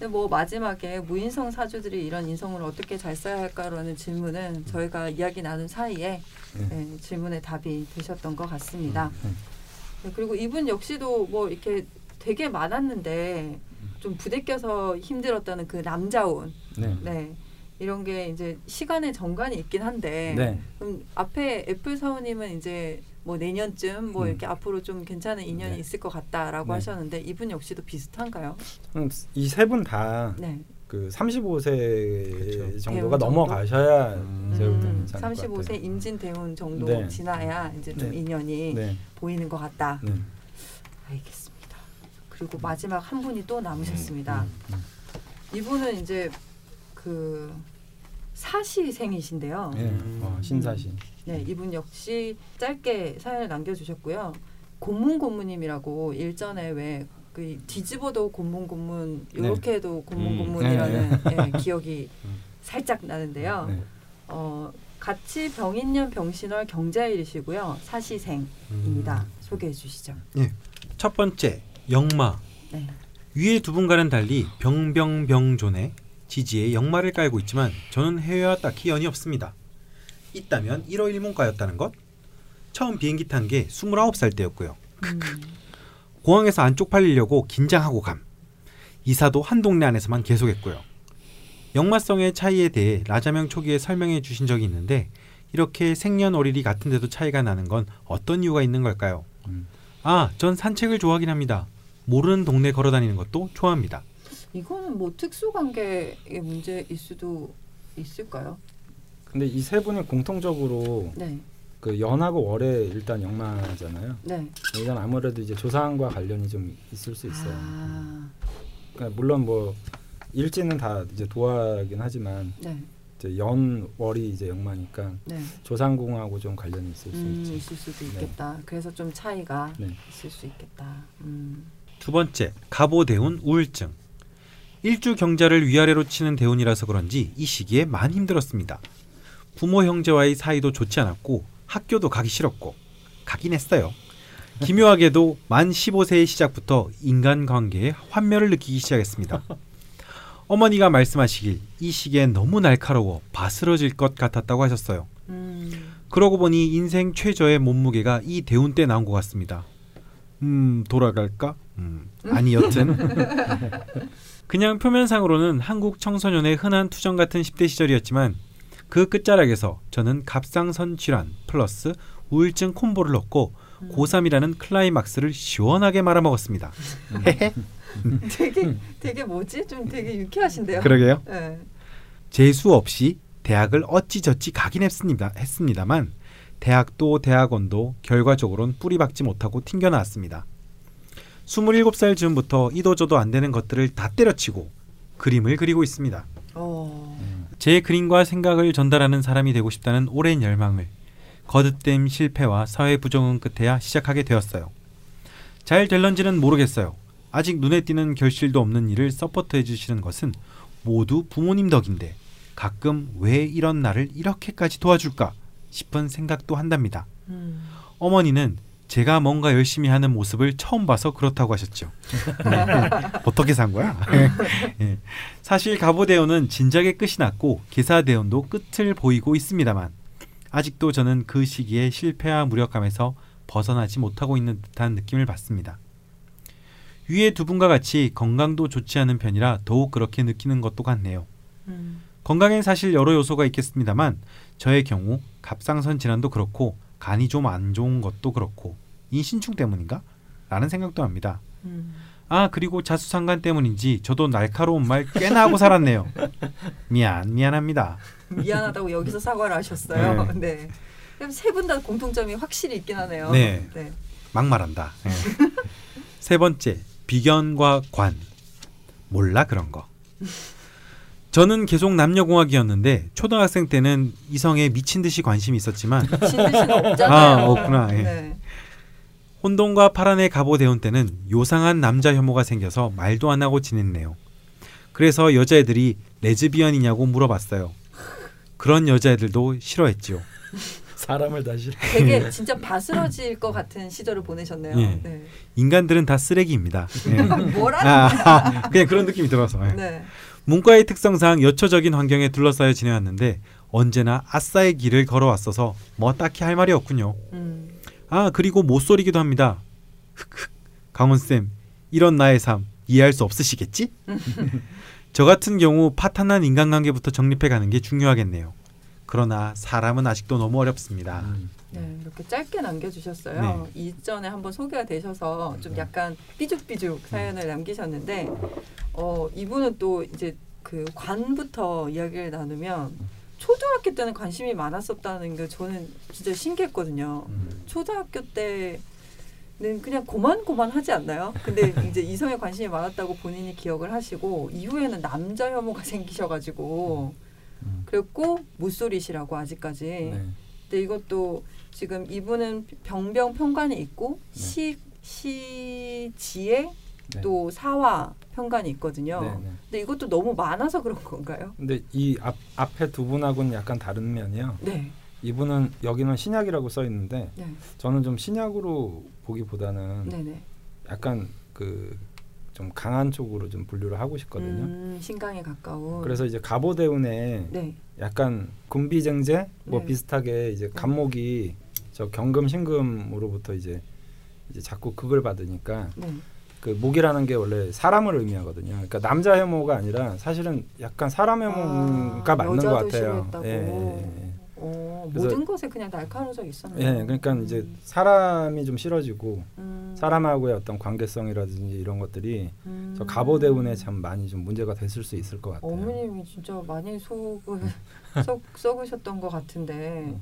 예. 음. 근데 뭐 마지막에 무인성 사주들이 이런 인성을 어떻게 잘 써야 할까라는 질문은 저희가 이야기 나눈 사이에 네. 네, 질문의 답이 되셨던 것 같습니다. 음. 네, 그리고 이분 역시도 뭐 이렇게 되게 많았는데 좀 부대껴서 힘들었다는 그 남자운, 네. 네 이런 게 이제 시간의 정관이 있긴 한데 네. 그럼 앞에 애플 사원님은 이제 뭐 내년쯤 뭐 음. 이렇게 앞으로 좀 괜찮은 인연이 네. 있을 것 같다라고 네. 하셨는데 이분 역시도 비슷한가요? 이세 분 다 네. 그 35세 그렇죠. 정도가 넘어가셔야 음. 음, 괜찮을 것 35세 같아요. 임진 대운 정도 네. 지나야 이제 좀 네. 인연이 네. 보이는 것 같다. 네. 알겠습니다. 그리고 마지막 한 분이 또 남으셨습니다. 음, 이분은 이제 그 사시생이신데요. 네. 어, 신사신. 네, 이분 역시 짧게 사연을 남겨주셨고요. 고문 고문님이라고 일전에 왜 그 뒤집어도 고문 고문 이렇게 해도 고문 음, 고문이라는 예, 기억이 음. 살짝 나는데요. 네. 어, 같이 병인년 병신월 경자일이시고요. 사시생입니다. 음. 소개해 주시죠. 첫 번째 영마 네. 위에 두 분과는 달리 병병병존에 지지에 역마를 깔고 있지만 저는 해외와 딱히 연이 없습니다. 있다면 1호 일문과였다는 것? 처음 비행기 탄 게 29살 때였고요. 음. 공항에서 안 쪽팔리려고 긴장하고 감. 이사도 한 동네 안에서만 계속했고요. 역마성의 차이에 대해 라자명 초기에 설명해 주신 적이 있는데 이렇게 생년월일이 같은데도 차이가 나는 건 어떤 이유가 있는 걸까요? 음. 아, 전 산책을 좋아하긴 합니다. 모르는 동네 걸어 다니는 것도 좋아합니다. 이거는 뭐 특수 관계의 문제일 수도 있을까요? 근데 이 세 분이 공통적으로 네, 그 연하고 월에 일단 역마잖아요. 네. 이건 아무래도 이제 조상과 관련이 좀 있을 수 있어요. 아, 그러니까 물론 뭐 일지는 다 이제 도화긴 하지만 네, 이제 연 월이 이제 역마니까 네. 조상궁하고 좀 관련이 있을 수 음, 있죠. 있을 수도 네. 있겠다. 그래서 좀 차이가 네. 있을 수 있겠다. 음. 두 번째, 가보대운 우울증. 일주 경자를 위아래로 치는 대운이라서 그런지 이 시기에 많이 힘들었습니다. 부모 형제와의 사이도 좋지 않았고 학교도 가기 싫었고 가긴 했어요. 기묘하게도 만 15세의 시작부터 인간관계에 환멸을 느끼기 시작했습니다. 어머니가 말씀하시길 이 시기엔 너무 날카로워 바스러질 것 같았다고 하셨어요. 음. 그러고 보니 인생 최저의 몸무게가 이 대운 때 나온 것 같습니다. 음, 돌아갈까? 음, 아니 여튼 그냥 표면상으로는 한국 청소년의 흔한 투정 같은 10대 시절이었지만 그 끝자락에서 저는 갑상선 질환 플러스 우울증 콤보를 넣고 음. 고3이라는 클라이막스를 시원하게 말아먹었습니다. 되게 되게 뭐지? 좀 되게 유쾌하신데요. 그러게요. 네. 재수 없이 대학을 어찌저찌 가긴 했습니다. 했습니다만 대학도 대학원도 결과적으로는 뿌리박지 못하고 튕겨 나왔습니다. 27살 즈음부터 이도저도 안 되는 것들을 다 때려치고 그림을 그리고 있습니다. 어. 제 그림과 생각을 전달하는 사람이 되고 싶다는 오랜 열망을 거듭된 실패와 사회 부정응 끝에야 시작하게 되었어요. 잘 될런지는 모르겠어요. 아직 눈에 띄는 결실도 없는 일을 서포트해 주시는 것은 모두 부모님 덕인데 가끔 왜 이런 나를 이렇게까지 도와줄까 싶은 생각도 한답니다. 음. 어머니는 제가 뭔가 열심히 하는 모습을 처음 봐서 그렇다고 하셨죠. 어떻게 산 거야? 예. 사실 가보대원은 진작에 끝이 났고 계사대원도 끝을 보이고 있습니다만 아직도 저는 그 시기에 실패와 무력감에서 벗어나지 못하고 있는 듯한 느낌을 받습니다. 위의 두 분과 같이 건강도 좋지 않은 편이라 더욱 그렇게 느끼는 것도 같네요. 음. 건강엔 사실 여러 요소가 있겠습니다만 저의 경우 갑상선 질환도 그렇고 간이 좀 안 좋은 것도 그렇고 인신충 때문인가? 라는 생각도 합니다. 음. 아 그리고 자수상관 때문인지 저도 날카로운 말 꽤나 하고 살았네요. 미안 미안합니다. 미안하다고 여기서 사과를 하셨어요. 네. 세분 다 공통점이 확실히 있긴 하네요. 네. 네. 막말한다. 예. 세 번째 비견과 관 몰라 그런 거. 저는 계속 남녀공학이었는데 초등학생 때는 이성에 미친 듯이 관심이 있었지만 미친 듯이는 없잖아요. 아, 없구나. 예. 네. 혼돈과 파란의 갑오대원 때는 요상한 남자 혐오가 생겨서 말도 안 하고 지냈네요. 그래서 여자애들이 레즈비언이냐고 물어봤어요. 그런 여자애들도 싫어했지요. 사람을 다시 되게 진짜 바스러질 것 같은 시절을 보내셨네요. 예. 네. 인간들은 다 쓰레기입니다. 예. 뭐라는 아, 아, 그냥 그런 느낌이 들어서. 예. 네. 문과의 특성상 여초적인 환경에 둘러싸여 지내왔는데 언제나 아싸의 길을 걸어왔어서 뭐 딱히 할 말이 없군요. 음. 아 그리고 못소리기도 합니다. 흑흑 강원 쌤 이런 나의 삶 이해할 수 없으시겠지? 저 같은 경우 파탄난 인간관계부터 정립해 가는 게 중요하겠네요. 그러나 사람은 아직도 너무 어렵습니다. 음. 네, 이렇게 짧게 남겨주셨어요. 이전에 한번 소개가 되셔서 좀 약간 삐죽삐죽 사연을 남기셨는데, 어 이분은 또 이제 그 관부터 이야기를 나누면 초등학교 때는 관심이 많았었다는 게 저는 진짜 신기했거든요. 음. 초등학교 때는 그냥 고만고만 하지 않나요? 근데 이제 이성에 관심이 많았다고 본인이 기억을 하시고 이후에는 남자 혐오가 생기셔가지고 음. 그랬고 무소리시라고 아직까지. 네. 근데 이것도 지금 이분은 병병 편관이 있고 네. 시 시지에 네. 또 사화 편관이 있거든요. 네, 네. 근데 이것도 너무 많아서 그런 건가요? 근데 이 앞, 앞에 두 분하고는 약간 다른 면이요. 네. 이분은 여기는 신약이라고 써 있는데 네. 저는 좀 신약으로 보기보다는 네네. 약간 그 좀 강한 쪽으로 좀 분류를 하고 싶거든요. 음, 신강에 가까운. 그래서 이제 가보대운에 네. 약간 군비쟁제 뭐 네. 비슷하게 이제 간목이 저 경금 신금으로부터 이제 이제 자꾸 극을 받으니까 네. 그 목이라는 게 원래 사람을 의미하거든요. 그러니까 남자 해모가 아니라 사실은 약간 사람 해모가 아, 맞는 것 같아요. 예, 예, 예. 어, 모든 것에 그냥 날카로운 적이 있었네요. 예, 그러니까 이제 사람이 좀 싫어지고 음, 사람하고의 어떤 관계성이라든지 이런 것들이 음. 저 가보대운에 참 많이 좀 문제가 됐을 수 있을 것 같아요. 어머님이 진짜 많이 속을 썩, 썩으셨던 것 같은데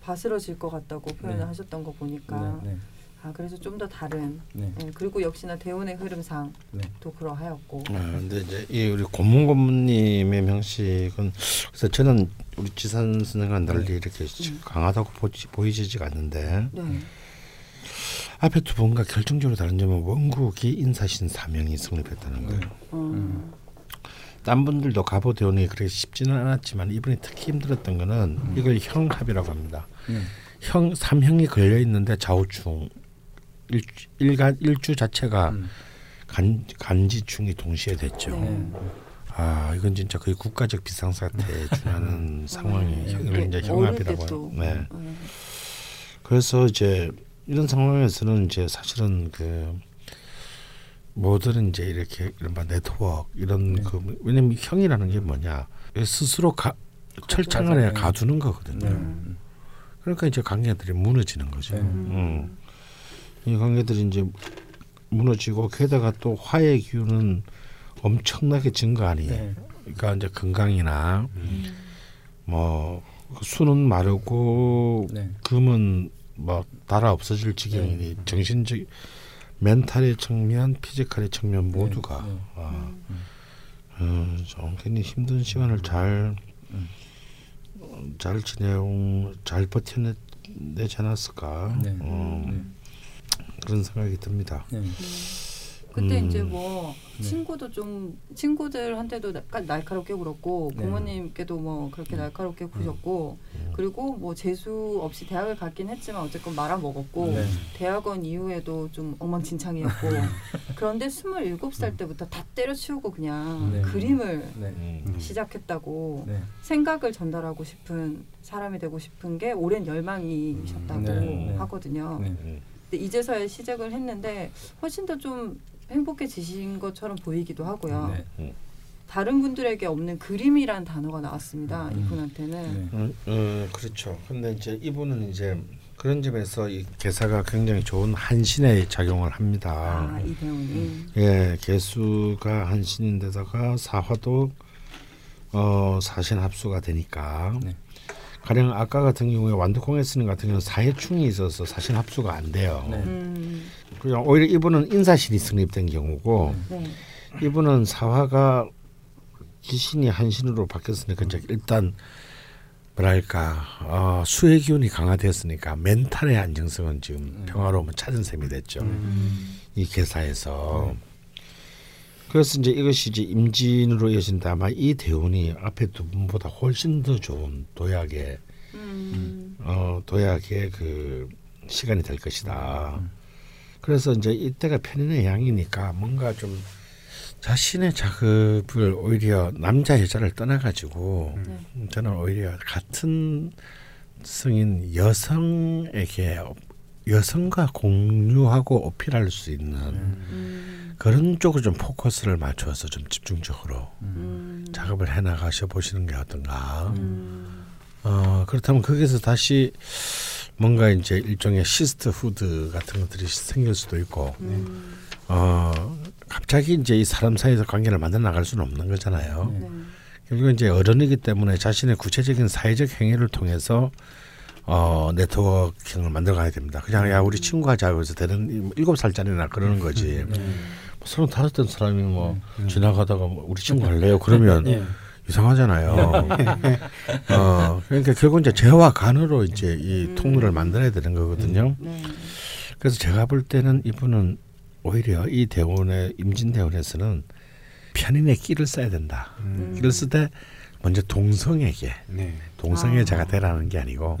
바스러질 것 같다고 표현을 네. 하셨던 거 보니까 네, 네, 아 그래서 좀 더 다른 네, 예, 그리고 역시나 대운의 흐름상 네. 또 그러하였고 아, 근데 이제 이 우리 고문 고문님의 명식은 그래서 저는 우리 지산 선생과 달리 이렇게 음. 강하다고 보지, 보이지가 않는데 네. 앞에 두 분과 결정적으로 다른 점은 원국이 인사신 사명이 성립했다는 거예요. 음. 딴 분들도 가보대원이 그렇게 쉽지는 않았지만 이분이 특히 힘들었던 거는 이걸 형합이라고 합니다. 음. 형 삼형이 걸려 있는데 좌우충 일, 일간 일주 자체가 음. 간 간지충이 동시에 됐죠. 네. 아 이건 진짜 거의 국가적 비상사태에 준하는 상황이 음. 이걸 이제. 해요. 네. 음. 그래서 이제 이런 상황에서는 이제 사실은 그 모든 이제 이렇게 이른바 네트워크 이런 네. 그 왜냐면 형이라는 게 뭐냐 스스로 가, 철창 안에. 가두는 거거든요. 음. 그러니까 이제 관계들이 무너지는 거죠. 네. 음. 이 관계들이 이제 무너지고 게다가 또 화의 기운은 엄청나게 증가하니 네. 그러니까 이제 건강이나 음. 뭐 수는 마르고 네. 금은 뭐 달아 없어질 지경이니 정신적 멘탈의 측면, 피지컬의 측면 모두가 네. 아, 음. 어, 좀 굉장히 힘든 시간을 잘, 음. 어, 잘 지내고 잘 버텨내지 않았을까 네. 어, 네. 그런 생각이 듭니다. 네. 그때 음. 이제 뭐 네. 친구도 좀 친구들한테도 날- 날카롭게 굴었고 네. 부모님께도 뭐 그렇게 날카롭게 구셨고 그리고 뭐 재수 없이 대학을 갔긴 했지만 어쨌건 말아 먹었고 네. 대학원 이후에도 좀 엉망진창이었고 그런데 27살 때부터 다 때려치우고 그냥 네. 그림을 네. 음. 시작했다고 네. 생각을 전달하고 싶은 사람이 되고 싶은 게 오랜 열망이셨다고 네, 네. 하거든요. 네. 음. 이제서야 시작을 했는데 훨씬 더 좀 행복해지신 것처럼 보이기도 하고요. 네. 다른 분들에게 없는 그림이란 단어가 나왔습니다. 음. 이분한테는. 네. 어, 어, 그렇죠. 근데 이제 이분은 이제 그런 점에서 이 개사가 굉장히 좋은 한신의 작용을 합니다. 아, 이 배우님. 예, 개수가 한신인데다가 사화도 어, 사신 합수가 되니까 네. 가령 아까 같은 경우에 완두콩에 쓰는 같은 경우는 사해충이 있어서 사신 합수가 안 돼요. 네. 음, 그냥 오히려 이분은 인사신이 성립된 경우고 네. 이분은 사화가 기신이 한신으로 바뀌었으니까 이제 일단 뭐랄까 어, 수의 기운이 강화되었으니까 멘탈의 안정성은 지금 평화로움을 찾은 셈이 됐죠. 음, 이 개사에서 그래서 이제 이것이 이제 임진으로 이어진다 아마 이 대운이 앞에 두 분보다 훨씬 더 좋은 도약의 음, 어 도약의 그 시간이 될 것이다. 그래서 이제 이때가 편인의 양이니까 뭔가 좀 자신의 작업을 오히려 남자 여자를 떠나가지고 네. 저는 오히려 같은 성인 여성에게 여성과 공유하고 어필할 수 있는 음, 그런 쪽으로 좀 포커스를 맞춰서 좀 집중적으로 음, 작업을 해 나가셔 보시는 게 어떤가. 음, 어 그렇다면 거기서 다시 뭔가 이제 일종의 sisterhood 같은 것들이 생길 수도 있고 음, 어 갑자기 이제 이 사람 사이에서 관계를 만들어 나갈 수는 없는 거잖아요. 네. 결국 이제 어른이기 때문에 자신의 구체적인 사회적 행위를 통해서 어 networking을 만들어 가야 됩니다. 그냥 야 우리 친구 하자 그래서 되는 일곱 살짜리나 그러는 거지. 서른 다섯 된 사람이 뭐 지나가다가 뭐 우리 친구 할래요? 그러면 예. 이상하잖아요. 어 그러니까 결국 이제 재와 간으로 이제 이 통로를 만들어야 되는 거거든요. 네. 그래서 제가 볼 때는 이분은 오히려 이 대원의 임진 대원에서는 편인의 끼를 써야 된다. 음. 끼를 쓰되 먼저 동성에게 네. 동성의 아. 자가 되라는 게 아니고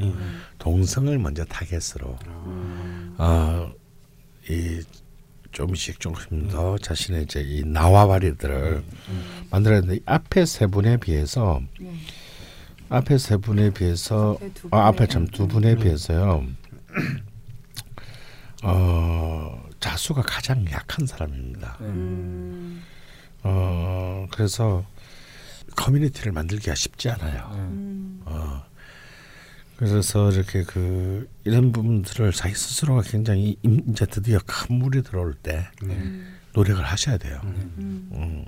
동성을 먼저 타겟으로 음, 어, 이 조금씩 조금 더 자신의 이제 이 나와바리들을 만들었는데 이 앞에 세 분에 비해서 네. 앞에 세 분에 비해서 아, 앞에 분에- 참 두 분에 비해서요. 어 자수가 가장 약한 사람입니다. 네. 음, 어 그래서 커뮤니티를 만들기가 쉽지 않아요. 네. 음, 어 그래서 이렇게 그 이런 부분들을 자기 스스로가 굉장히 임- 이제 드디어 큰 물이 들어올 때 음, 노력을 하셔야 돼요. 음, 음.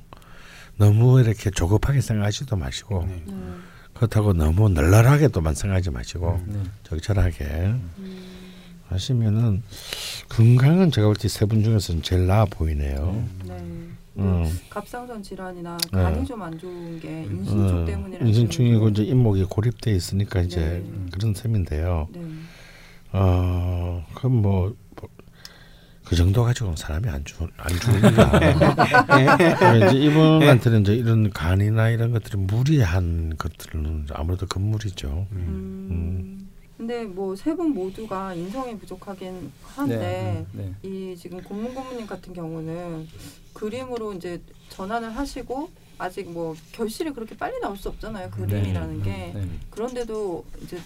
너무 이렇게 조급하게 생각하지도 마시고 네. 네. 그렇다고 너무 널널하게도만 생각하지 마시고 네. 적절하게 음, 하시면은 건강은 제가 볼 때 세 분 중에서는 제일 나아 보이네요. 네. 음. 갑상선 질환이나 네. 간이 좀안 좋은 게 인신증 어, 때문이라는 인신증이고 이제 잇목이 고립돼 있으니까 이제 네. 그런 셈인데요. 네. 어 그럼 뭐 그 정도 가지고는 사람이 안 죽, 안 죽으니까. 이제 이분한테는 이제 이런 간이나 이런 것들이 무리한 것들은 아무래도 금물이죠. 음. 근데 뭐 세 분 모두가 인성이 부족하긴 한데 네. 이 지금 고문 고문님 같은 경우는 그림으로 이제 전환을 하시고 아직 뭐 결실이 그렇게 빨리 나올 수 없잖아요. 그림이라는 게 네. 그런데도 이제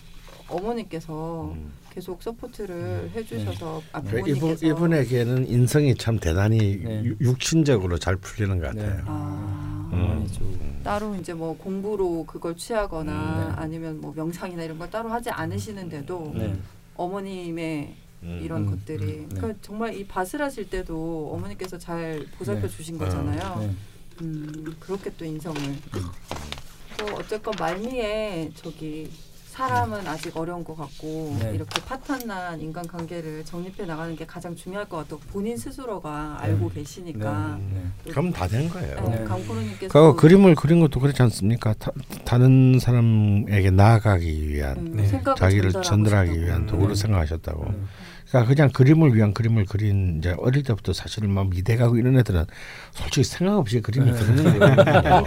어머니께서 음. 계속 support를 해주셔서 아, 그러니까 이분 부모님께서 이분 에게는 인성이 참 대단히 네. 유- 육신적으로 잘 풀리는 것 같아요. 아, 어머니 쪽. 따로 이제 뭐 공부로 그걸 취하거나 음, 네. 아니면 뭐 명상이나 이런 걸 따로 하지 않으시는데도 네. 어머님의 음. 이런 음, 것들이 음, 네. 그러니까 정말 이 밭을 하실 때도 어머니께서 잘 보살펴 네. 주신 거잖아요. 네. 음, 그렇게 또 인성을 또 어쨌건 말미에 저기 사람은 아직 어려운 것 같고 네. 이렇게 파탄난 인간관계를 정립해 나가는 게 가장 중요할 것 같고 본인 스스로가 알고 계시니까 네. 그럼 다된 거예요. 네, 네. 강프로님께서 그 그림을 그린 것도 그렇지 않습니까? 타, 다른 사람에게 나아가기 위한 음, 네. 자기를 전달하고 전달하기 싶다고. 위한 도구로 네. 생각하셨다고. 네. 그러니까 그냥 그림을 위한 그림을 그린 이제 어릴 때부터 사실은 막 미대가고 이런 애들은 솔직히 생각 없이 그림을 네. 그리는 거예요.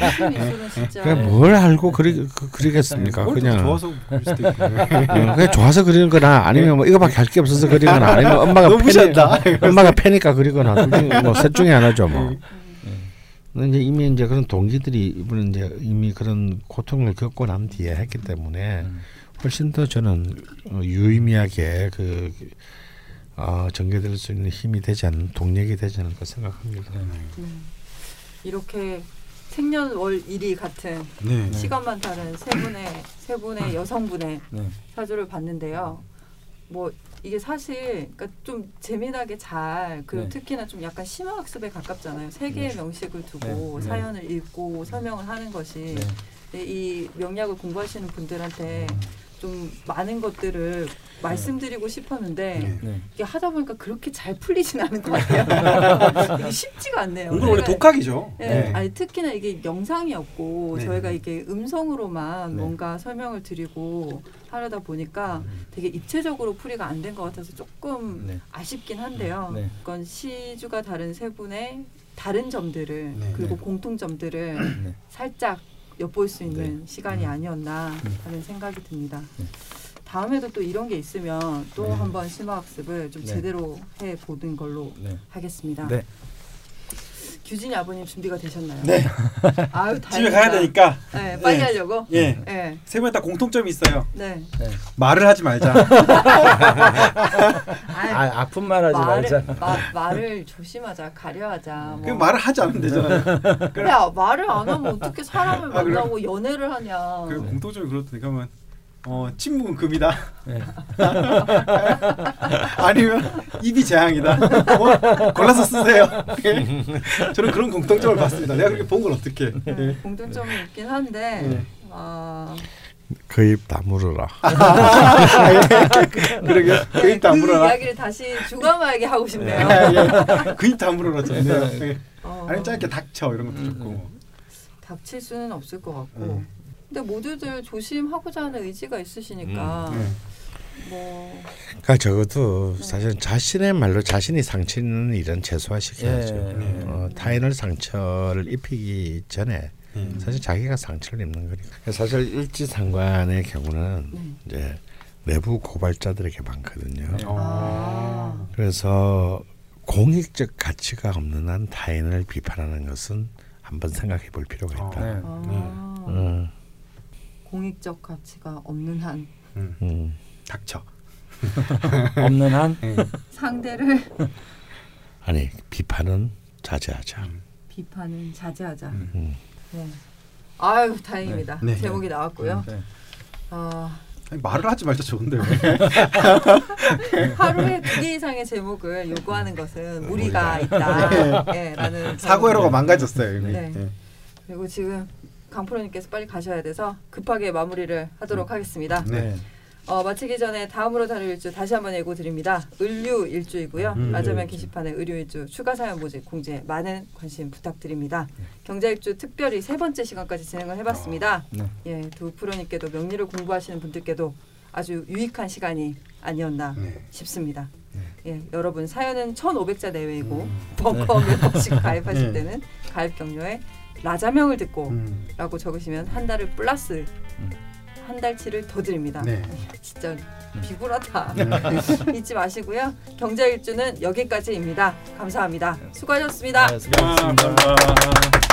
그냥 뭘 알고 그리 그, 그리겠습니까? 뭘 그냥 좋아서. 어, 그냥 좋아서 그리는 거나 아니면 뭐 이거밖에 할 게 없어서 그리거나 아니면 엄마가 무시한다. 엄마가 패니까 그리거나 뭐셋 중에 하나죠 뭐. 네. 이제 이미 이제 그런 동기들이 이분은 이제 이미 그런 고통을 겪고 난 뒤에 했기 때문에 음. 훨씬 더 저는 어, 유의미하게 그 어, 전개될 수 있는 힘이 되지 않는 동력이 되지 않을까 생각합니다. 네. 이렇게 생년월 일이 같은 네. 시간만 다른 세 분의 세 분의 여성분의 네. 사주를 봤는데요. 뭐 이게 사실 그러니까 좀 재미나게 잘 그리고 네. 특히나 좀 약간 심화학습에 가깝잖아요. 세 개의 네. 명식을 두고 네. 네. 사연을 읽고 설명을 하는 것이 네. 네, 이 명약을 공부하시는 분들한테 좀 많은 것들을 말씀드리고 싶었는데 네. 네. 이게 하다 보니까 그렇게 잘 풀리진 않은 것 같아요. 이게 쉽지가 않네요. 공부 원래 독학이죠. 네. 아니 특히나 이게 영상이 없고 네. 저희가 이게 음성으로만 네. 뭔가 설명을 드리고 하려다 보니까 되게 입체적으로 풀이가 안 된 것 같아서 조금 네. 아쉽긴 한데요. 네. 그건 시주가 다른 세 분의 다른 점들을 네. 그리고 네. 공통점들을 네. 살짝 엿볼 수 있는 네. 시간이 음. 아니었나 음. 하는 생각이 듭니다. 네. 다음에도 또 이런 게 있으면 또 네. 한번 심화학습을 좀 네. 제대로 해 보는 걸로 네. 하겠습니다. 네. 규진이 아버님 준비가 되셨나요? 네. 아유 집에. 가야 되니까. 네, 빨리 네. 하려고. 예. 네. 세분다 공통점이 있어요. 네. 네. 말을 하지 말자. 아, 아픈 말 하지 말자. 말을 마, 말을 조심하자, 가려하자. 그 뭐. 말을 하지 않으면 되잖아요. 그래, 말을 안 하면 어떻게 사람을 아? 만나고 연애를 하냐. 그 공통점이 그렇더니 그러면 어 침묵은 금이다. 네. 아니면 입이 재앙이다. 뭐 골라서 쓰세요. 저는 그런 공통점을 봤습니다. 내가 그렇게 본걸 어떻게? 네, 공통점이 있긴 한데 네. 어, 그입 다물어라. 그러게 그입 그 다물어라. 이야기를 다시 주가마에게 하고 싶네요. 그입 다물어라 좋네요. 예. 어, 아니 짧게 닥쳐 이런 것도 음, 좋고. 닥칠 수는 없을 것 같고. 네. 근데 모두들 조심하고자 하는 의지가 있으시니까 네. 뭐 그러니까 적어도 사실 자신의 말로 자신이 상처 있는 일은 최소화시켜야죠. 예. 어, 타인을 상처를 입히기 전에 네. 사실 자기가 상처를 입는 거니까. 사실 일지상관의 경우는 네. 이제 내부 고발자들에게 많거든요. 네. 어. 아. 그래서 공익적 가치가 없는 한 타인을 비판하는 것은 한번 생각해 볼 필요가 있다. 네. 아, 음, 공익적 가치가 없는 한 음, 음. 닥쳐. 없는 한 네. 상대를 아니 비판은 자제하자. 음. 비판은 자제하자. 음. 음. 네. 아유 다행입니다. 네. 네. 제목이 나왔고요. 네. 아, 아니, 말을 하지 말자 좋은데 왜? 하루에 두 개 이상의 제목을 요구하는 것은 무리가 있다. 네, 라는 사고회로가 망가졌어요 이미. 네. 네. 그리고 지금 강프로님께서 빨리 가셔야 돼서 급하게 마무리를 하도록 하겠습니다. 네. 어, 마치기 전에 다음으로 다룰 일주 다시 한번 예고 드립니다. 의류 일주이고요. 음, 라자면 일주. 게시판에 의류 일주 추가 사연 모집 공지에 많은 관심 부탁드립니다. 경제 일주 특별히 세 번째 시간까지 진행을 해봤습니다. 네. 예, 두 프로님께도 명리를 공부하시는 분들께도 아주 유익한 시간이 아니었나 네. 싶습니다. 예, 여러분 사연은 1,500자 내외이고 음. 벙커 멤버십 가입하실 네. 때는 가입 격려에 라자명을 듣고 음. 라고 적으시면 한 달을 플러스 음. 한 달치를 더 드립니다. 네. 진짜 비굴하다. 잊지 마시고요. 경제 일주는 여기까지입니다. 감사합니다. 수고하셨습니다. 네, 수고하셨습니다.